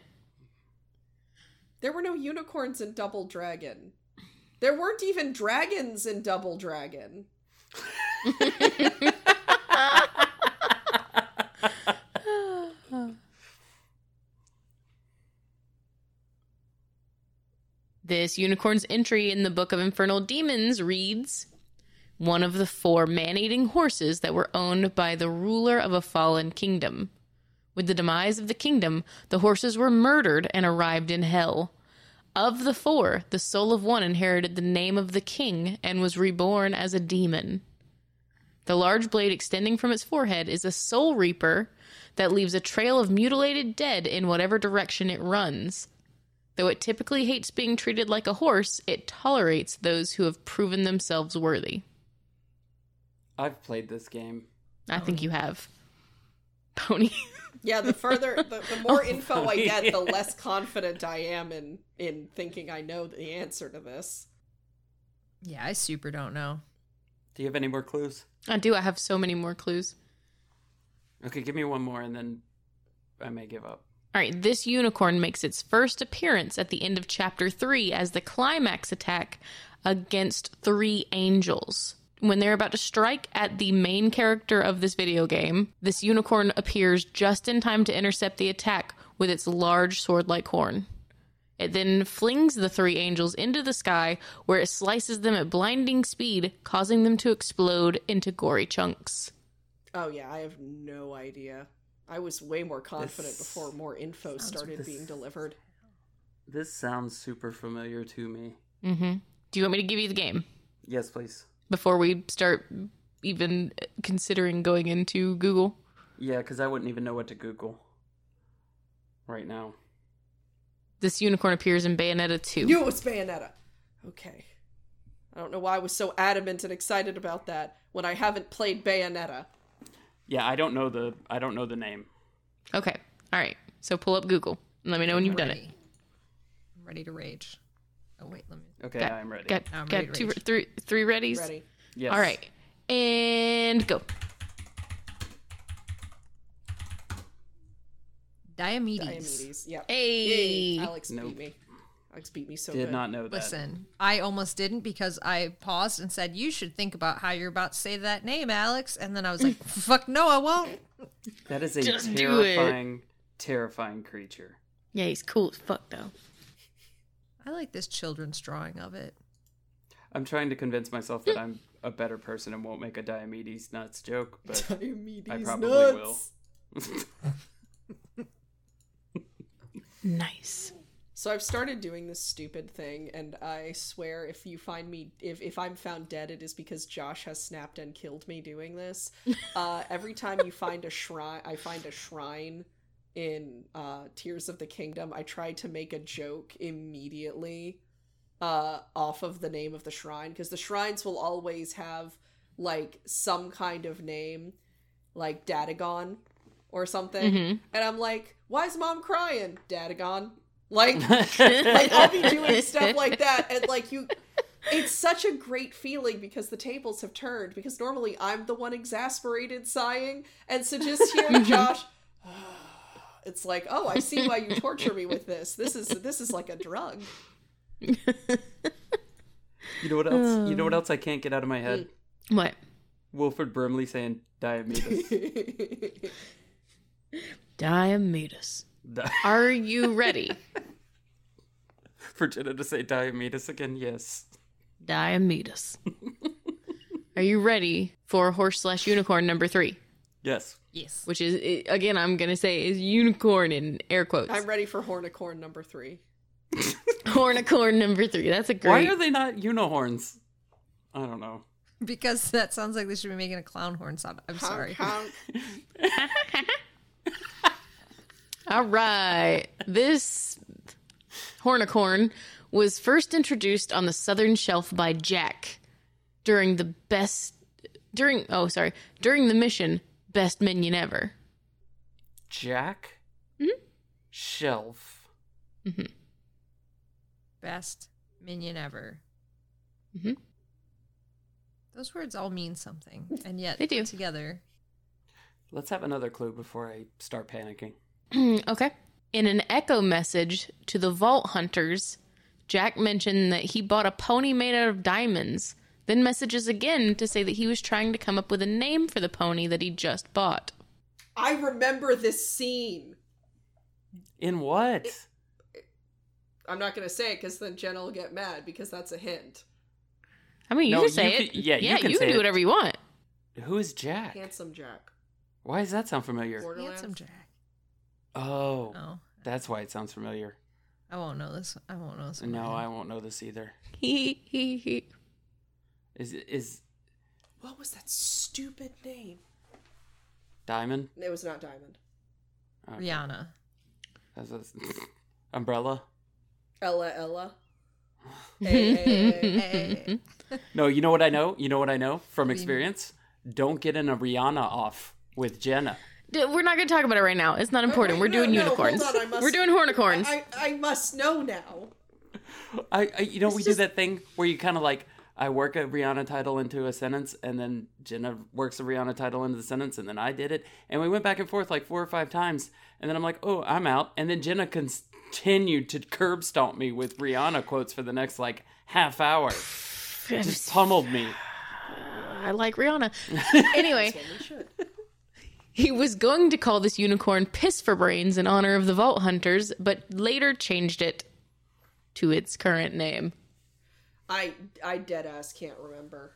There were no unicorns in Double Dragon. There weren't even dragons in Double Dragon. This unicorn's entry in the Book of Infernal Demons reads One of the four man eating horses that were owned by the ruler of a fallen kingdom. With the demise of the kingdom, the horses were murdered and arrived in hell. Of the four, the soul of one inherited the name of the king and was reborn as a demon. The large blade extending from its forehead is a soul reaper that leaves a trail of mutilated dead in whatever direction it runs. Though it typically hates being treated like a horse, it tolerates those who have proven themselves worthy. I've played this game. I think you have. Pony. Yeah, the further, the, the more Oh, info I get, the less confident I am in in thinking I know the answer to this. Yeah, I super don't know. Do you have any more clues? I do. I have so many more clues. Okay, give me one more and then I may give up. All right, this unicorn makes its first appearance at the end of chapter 3 as the climax attack against three angels. When they're about to strike at the main character of this video game, this unicorn appears just in time to intercept the attack with its large sword like horn. It then flings the three angels into the sky, where it slices them at blinding speed, causing them to explode into gory chunks. Oh yeah, I have no idea. I was way more confident This before more info sounds started this- being delivered. This sounds super familiar to me. hmm Do you want me to give you the game? Yes, please. before we start even considering going into Google. Yeah, because I wouldn't even know what to Google right now. This unicorn appears in Bayonetta 2. Knew it was Bayonetta. Okay. I don't know why I was so adamant and excited about that when I haven't played Bayonetta. Yeah, I don't know the I don't know the name. Okay. All right. So pull up Google and let me know when you've done it. I'm ready to rage. Oh wait, let me. Okay, Got- I'm ready. Got, I'm got ready to two, rage. three, three readies? Ready? yes. All right. And go. Diomedes. Diomedes. Yep. Hey. Yay, Alex Nope. beat me. Alex beat me so Did good. not know that. Listen, I almost didn't because I paused and said, You should think about how you're about to say that name, Alex. And then I was like, Fuck no, I won't. That is a Just terrifying, terrifying creature. Yeah, he's cool as fuck, though. I like this children's drawing of it. I'm trying to convince myself that I'm a better person and won't make a Diomedes nuts joke, but Diomedes I probably nuts. will. Nice. So I've started doing this stupid thing, and I swear if you find me, if, if I'm found dead, it is because Josh has snapped and killed me doing this. Uh, every time you find a shrine, I find a shrine in uh, Tears of the Kingdom, I try to make a joke immediately uh, off of the name of the shrine, because the shrines will always have like some kind of name, like Datagon or something. Mhm. And I'm like, why is mom crying? Datagon. Like, like I'll be doing stuff like that, and like you, it's such a great feeling because the tables have turned. Because normally I'm the one exasperated, sighing, and so just hearing mm-hmm. Josh, it's like, oh, I see why you torture me with this. This is this is like a drug. You know what else? You know what uh. else I can't get out of my head? Mm. What? Wilford Brimley saying Diomedes. Diomedes. Di- Are you ready? For Jenna to say Diomedes again, yes. Diomedes. Are you ready for horse slash unicorn number three? Yes. Yes. which is again I'm gonna say is unicorn in air quotes. I'm ready for Hornicorn number three. Hornicorn number three. That's a great. Why are they not unicorns? I don't know. Because that sounds like they should be making a clown horn sound. I'm sorry. Honk, honk. All right. This hornicorn was first introduced on the southern shelf by Jack during the best during oh sorry, during the mission Best Minion Ever. Jack? Mm-hmm. Shelf. Best minion ever. Mm-hmm. Those words all mean something, and yet They do. together. Let's have another clue before I start panicking. okay. In an echo message to the Vault Hunters, Jack mentioned that he bought a pony made out of diamonds, then messages again to say that he was trying to come up with a name for the pony that he just bought. I remember this scene. In what? I'm not gonna say it because then Jenna will get mad because that's a hint. I mean, you No, can say you it. can- yeah, you can you say can do it. whatever you want. Who is Jack? Handsome Jack. Why does that sound familiar? Handsome Jack. Oh, Oh, that's why it sounds familiar. I won't know this. I won't know this. one. No, I won't know this either. He he he. Is is What was that stupid name? Diamond? It was not Diamond. Rihanna. That's what it's- Umbrella? Ella Ella. Hey, hey, hey. Hey. No, you know what I know? You know what I know from experience? Don't get in a Rihanna off with Jenna. D- We're not going to talk about it right now. It's not important. We're No, doing no, unicorns. hold on, I must- We're doing hornicorns. I, I, I must know now. I, I you know, we It's do that thing where you kind of like I work a Rihanna title into a sentence, and then Jenna works a Rihanna title into the sentence, and then I did it, and we went back and forth like four or five times, and then I'm like, oh, I'm out, and then Jenna continued to curb stomp me with Rihanna quotes for the next like half hour, just pummeled me. I like Rihanna. anyway, Well, we should. He was going to call this unicorn Piss for Brains in honor of the Vault Hunters, but later changed it to its current name. I I dead ass can't remember.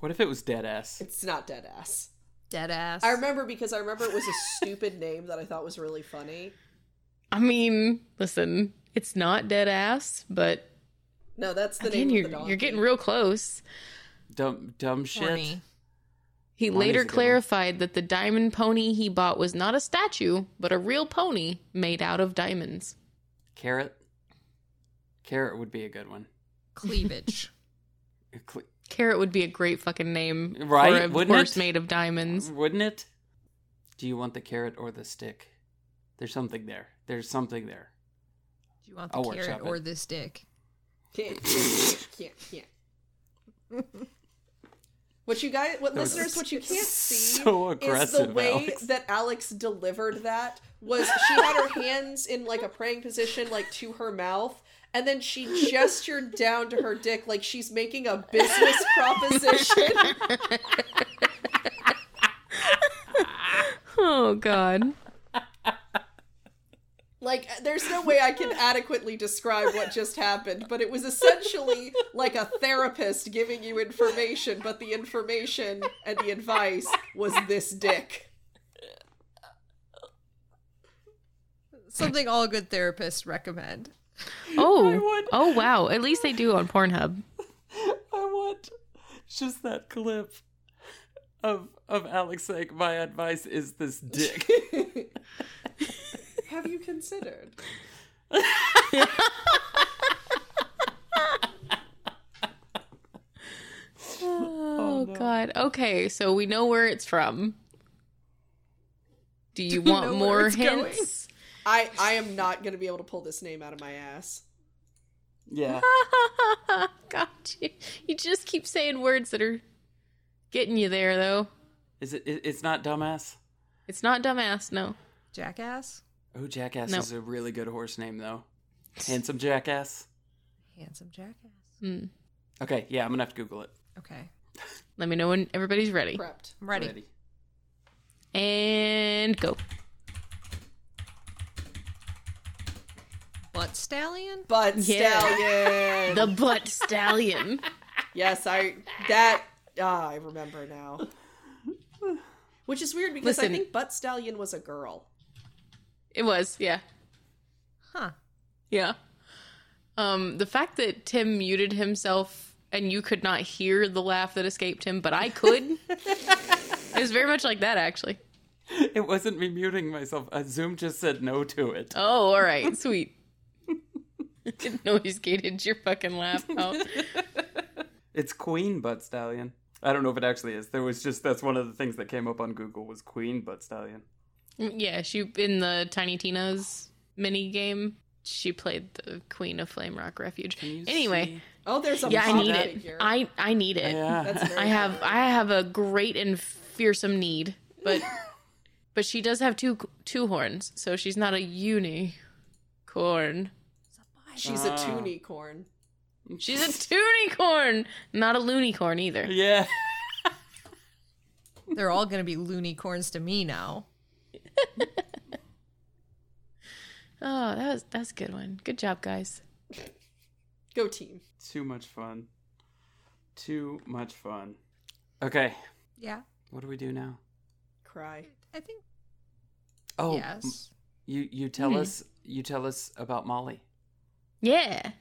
What if it was dead ass? It's not dead ass. Dead ass. I remember because I remember it was a stupid name that I thought was really funny. I mean, listen, it's not dead ass, but No, that's the again, name you're of the donkey. you're getting real close. Dumb, dumb shit. Horny. He Horny's later a good one. clarified that the diamond pony he bought was not a statue, but a real pony made out of diamonds. Carrot. Carrot would be a good one. Cleavage. Cle- Carrot would be a great fucking name Right, for a wouldn't horse it? made of diamonds. Wouldn't it? Do you want the carrot or the stick? There's something there. There's something there. Do you want the I'll carrot or it. the stick? Can't, can't, can't, can't. What you guys, what listeners, what you can't see so is the way Alex. that Alex delivered that was she had her hands in like a praying position, like to her mouth, and then she gestured down to her dick like she's making a business proposition. Oh god. Like, there's no way I can adequately describe what just happened, but it was essentially like a therapist giving you information, but the information and the advice was this dick. Something all good therapists recommend. Oh. would- Oh wow. At least they do on Pornhub. I want just that clip of of Alex saying, "My advice is this dick." Have you considered? Oh, oh god. Okay, so we know where it's from. Do you we want know more it's going? hints? I I am not going to be able to pull this name out of my ass. yeah. God, you, you just keep saying words that are getting you there, though. Is it? it- It's not dumbass. It's not dumbass, no. Jackass? Oh, jackass No. is a really good horse name, though. Handsome jackass. Handsome jackass. Hmm. Okay, yeah, I'm gonna have to Google it. Okay. Let me know when everybody's ready. Prepped. I'm ready. And go. Butt stallion? Butt Yeah. stallion. The butt stallion. yes, I that ah, I remember now. Which is weird because Listen. I think Butt Stallion was a girl. It was, yeah. Huh. Yeah. Um, the fact that Tim muted himself and you could not hear the laugh that escaped him, but I could. it was very much like that, actually. It wasn't me muting myself. Uh, Zoom just said no to it. Oh, all right, sweet. Didn't know noise gated your fucking laugh out. It's Queen Butt Stallion. I don't know if it actually is. There was just that's one of the things that came up on Google was Queen Butt Stallion. Yeah, she in the Tiny Tina's mini game. She played the Queen of Flame Rock Refuge. Anyway, see? Oh, there's a yeah, I need it. figure. I I need it. Yeah. That's very I have funny. I have a great and fearsome need, but but she does have two two horns, so she's not a unicorn. She's Ah. a toonicorn. She's a toonicorn, not a loonicorn either. yeah. They're all going to be loony corns to me now. Oh, that was that's a good one. Good job, guys. Go team. Too much fun. Too much fun. Okay, Yeah. what do we do now? Cry. I think Oh, m- yes. you you tell Hmm. us you tell us about Molly. Yeah.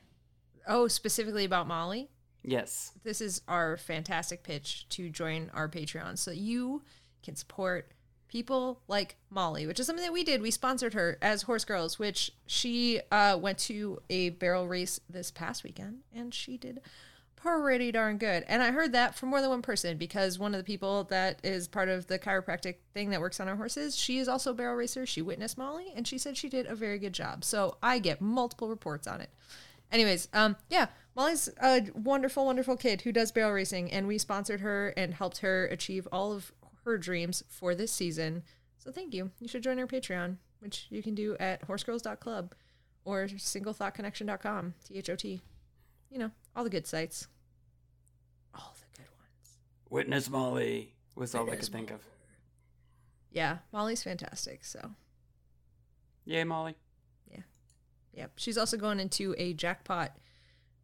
Oh, specifically about Molly. Yes. This is our fantastic pitch to join our Patreon so you can support people like Molly, which is something that we did. We sponsored her as Horse Girls, which she uh, went to a barrel race this past weekend and she did pretty darn good. And I heard that from more than one person because one of the people that is part of the chiropractic thing that works on our horses, she is also a barrel racer. She witnessed Molly and she said she did a very good job. So I get multiple reports on it. Anyways, um, yeah, Molly's a wonderful, wonderful kid who does barrel racing, and we sponsored her and helped her achieve all of her dreams for this season. So thank you. You should join our Patreon, which you can do at horsegirls.club or singlethotconnection.com, T H O T. You know, all the good sites. All the good ones. Witness Molly was all I Witness could think of. Yeah, Molly's fantastic. So, Yay, Molly. Yeah. Yep. She's also going into a jackpot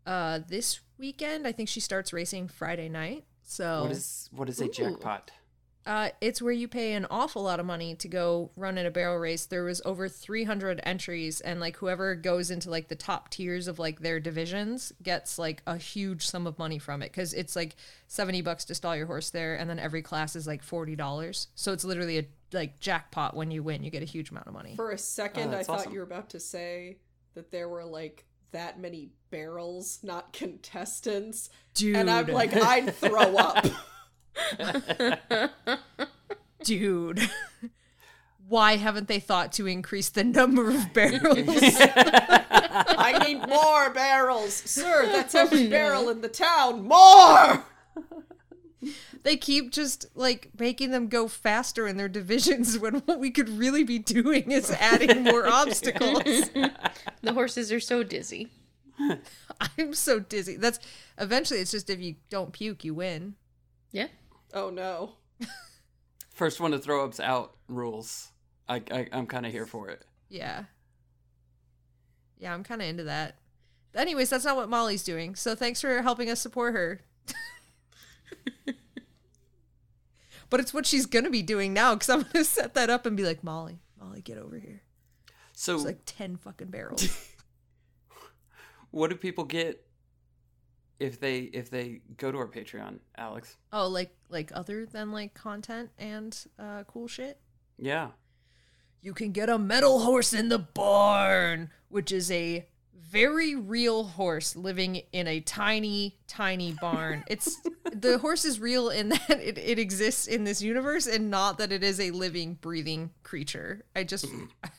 uh, this weekend. I think she starts racing Friday night. So, What is what is a jackpot? Uh, it's where you pay an awful lot of money to go run in a barrel race. There was over 300 entries, and like whoever goes into like the top tiers of like their divisions gets like a huge sum of money from it because it's like 70 bucks to stall your horse there, and then every class is like $40. So it's literally a like jackpot when you win. You get a huge amount of money. For a second, Oh, I that's thought awesome. you were about to say that there were like that many barrels, not contestants. Dude, And I'm like, I'd throw up. dude. Why haven't they thought to increase the number of barrels? I need more barrels. Sir, that's every barrel in the town. More! they keep just like making them go faster in their divisions when what we could really be doing is adding more obstacles. The horses are so dizzy. I'm so dizzy. That's eventually it's just if you don't puke, you win. Yeah. Oh no. First one to throw up's out rules. I, I I'm kind of here for it. Yeah. Yeah, I'm kind of into that. Anyways, that's not what Molly's doing. So thanks for helping us support her. but it's what she's going to be doing now because I'm going to set that up and be like, Molly, Molly, get over here. So It's like 10 fucking barrels. what do people get if they if they go to our Patreon, Alex? oh, like like other than like content and uh, cool shit? Yeah. you can get a metal horse in the barn, which is a very real horse living in a tiny, tiny barn. It's the horse is real in that it, it exists in this universe and not that it is a living, breathing creature. I just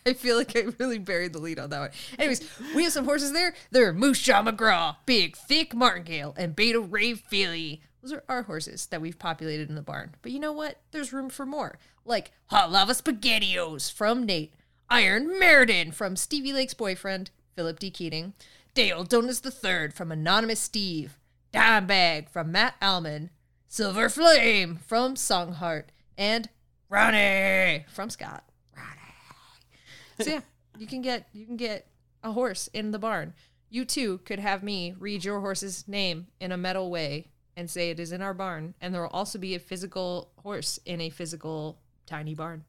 I feel like I really buried the lead on that one. Anyways, we have some horses there. They're Moose Jaw McGraw, Big Thick Martingale, and Beta Ray Philly. Those are our horses that we've populated in the barn. But you know what? There's room for more. Like Hot Lava SpaghettiOs from Nate, Iron Meriden from Stevie Lake's boyfriend, Philip D. Keating, Dale Donuts III from Anonymous Steve, Dime Bag from Matt Alman, Silver Flame from Songheart, and Ronnie from Scott. Ronnie. So yeah, you can get you can get a horse in the barn. You too could have me read your horse's name in a metal way and say it is in our barn, and there will also be a physical horse in a physical tiny barn.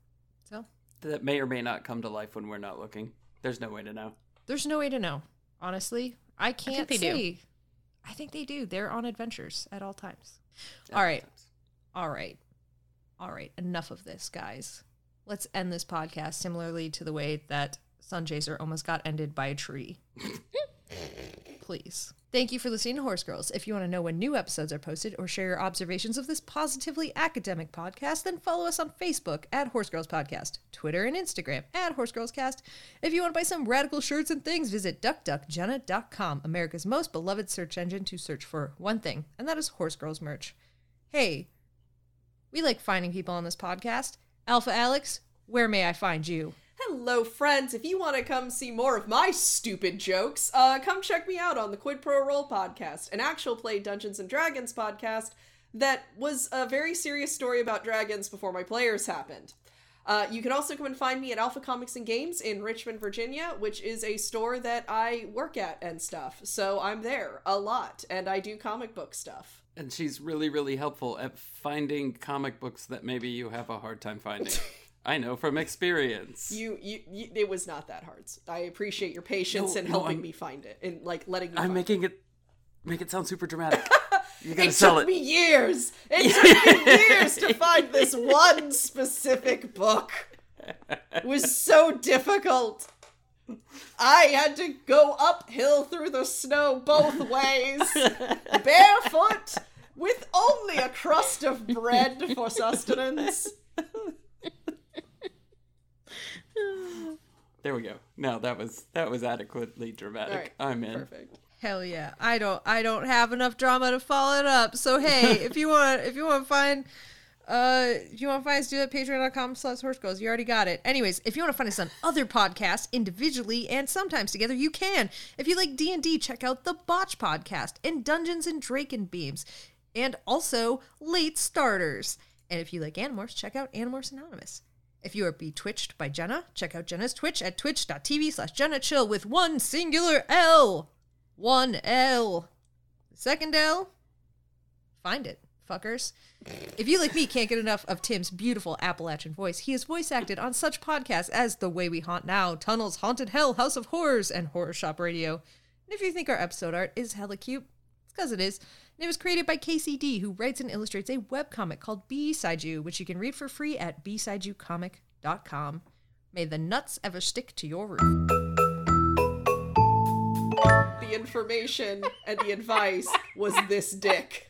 So That may or may not come to life when we're not looking. There's no way to know. There's no way to know. Honestly, I can't they do. I think they do. They're on adventures at all times. All right. All right. All right. Enough of this, guys. Let's end this podcast similarly to the way that Sunchaser almost got ended by a tree. Please. Thank you for listening to Horse Girls. If you want to know when new episodes are posted or share your observations of this positively academic podcast, then follow us on Facebook at Horse Girls Podcast, Twitter and Instagram at Horse Girls Cast. If you want to buy some radical shirts and things, visit duckduckjenna.com, America's most beloved search engine to search for one thing, and that is Horse Girls merch. Hey, we like finding people on this podcast. Alpha Alex, where may I find you? Hello, friends. If you want to come see more of my stupid jokes, uh, come check me out on the Quid Pro Roll podcast, an actual play Dungeons and Dragons podcast that was a very serious story about dragons before my players happened. Uh, you can also come and find me at Alpha Comics and Games in Richmond, Virginia, which is a store that I work at and stuff. So I'm there a lot, and I do comic book stuff. And she's really, really helpful at finding comic books that maybe you have a hard time finding. I know from experience. You, you, you, it was not that hard. I appreciate your patience No, in no, helping I'm- me find it and like letting me. I'm find making it make it sound super dramatic. You gotta it sell took it. me years. It took me years to find this one specific book. It was so difficult. I had to go uphill through the snow both ways, barefoot, with only a crust of bread for sustenance. There we go. No, that was that was adequately dramatic. All right, I'm in. Perfect. Hell yeah. I don't I don't have enough drama to follow it up. So hey, if you want if you want to find uh if you want to find us do it at patreon.com slash horse girls. You already got it. Anyways, if you want to find us on other podcasts individually and sometimes together, you can. If you like D&D, check out the Botch podcast and Dungeons and Draken Beams. And also Late Starters. And if you like Animorphs, check out Animorphs Anonymous. If you are betwitched by Jenna, check out Jenna's Twitch at twitch.tv slash Jenna Chill with one singular L. One L. Second L. Find it, fuckers. If you, like me, can't get enough of Tim's beautiful Appalachian voice, he has voice acted on such podcasts as The Way We Haunt Now, Tunnels, Haunted Hell, House of Horrors, and Horror Shop Radio. And if you think our episode art is hella cute, it's because it is. And it was created by KCD, who writes and illustrates a webcomic called B-Side You, which you can read for free at bsideyoucomic.com. May the nuts ever stick to your roof. The information and the advice was this dick.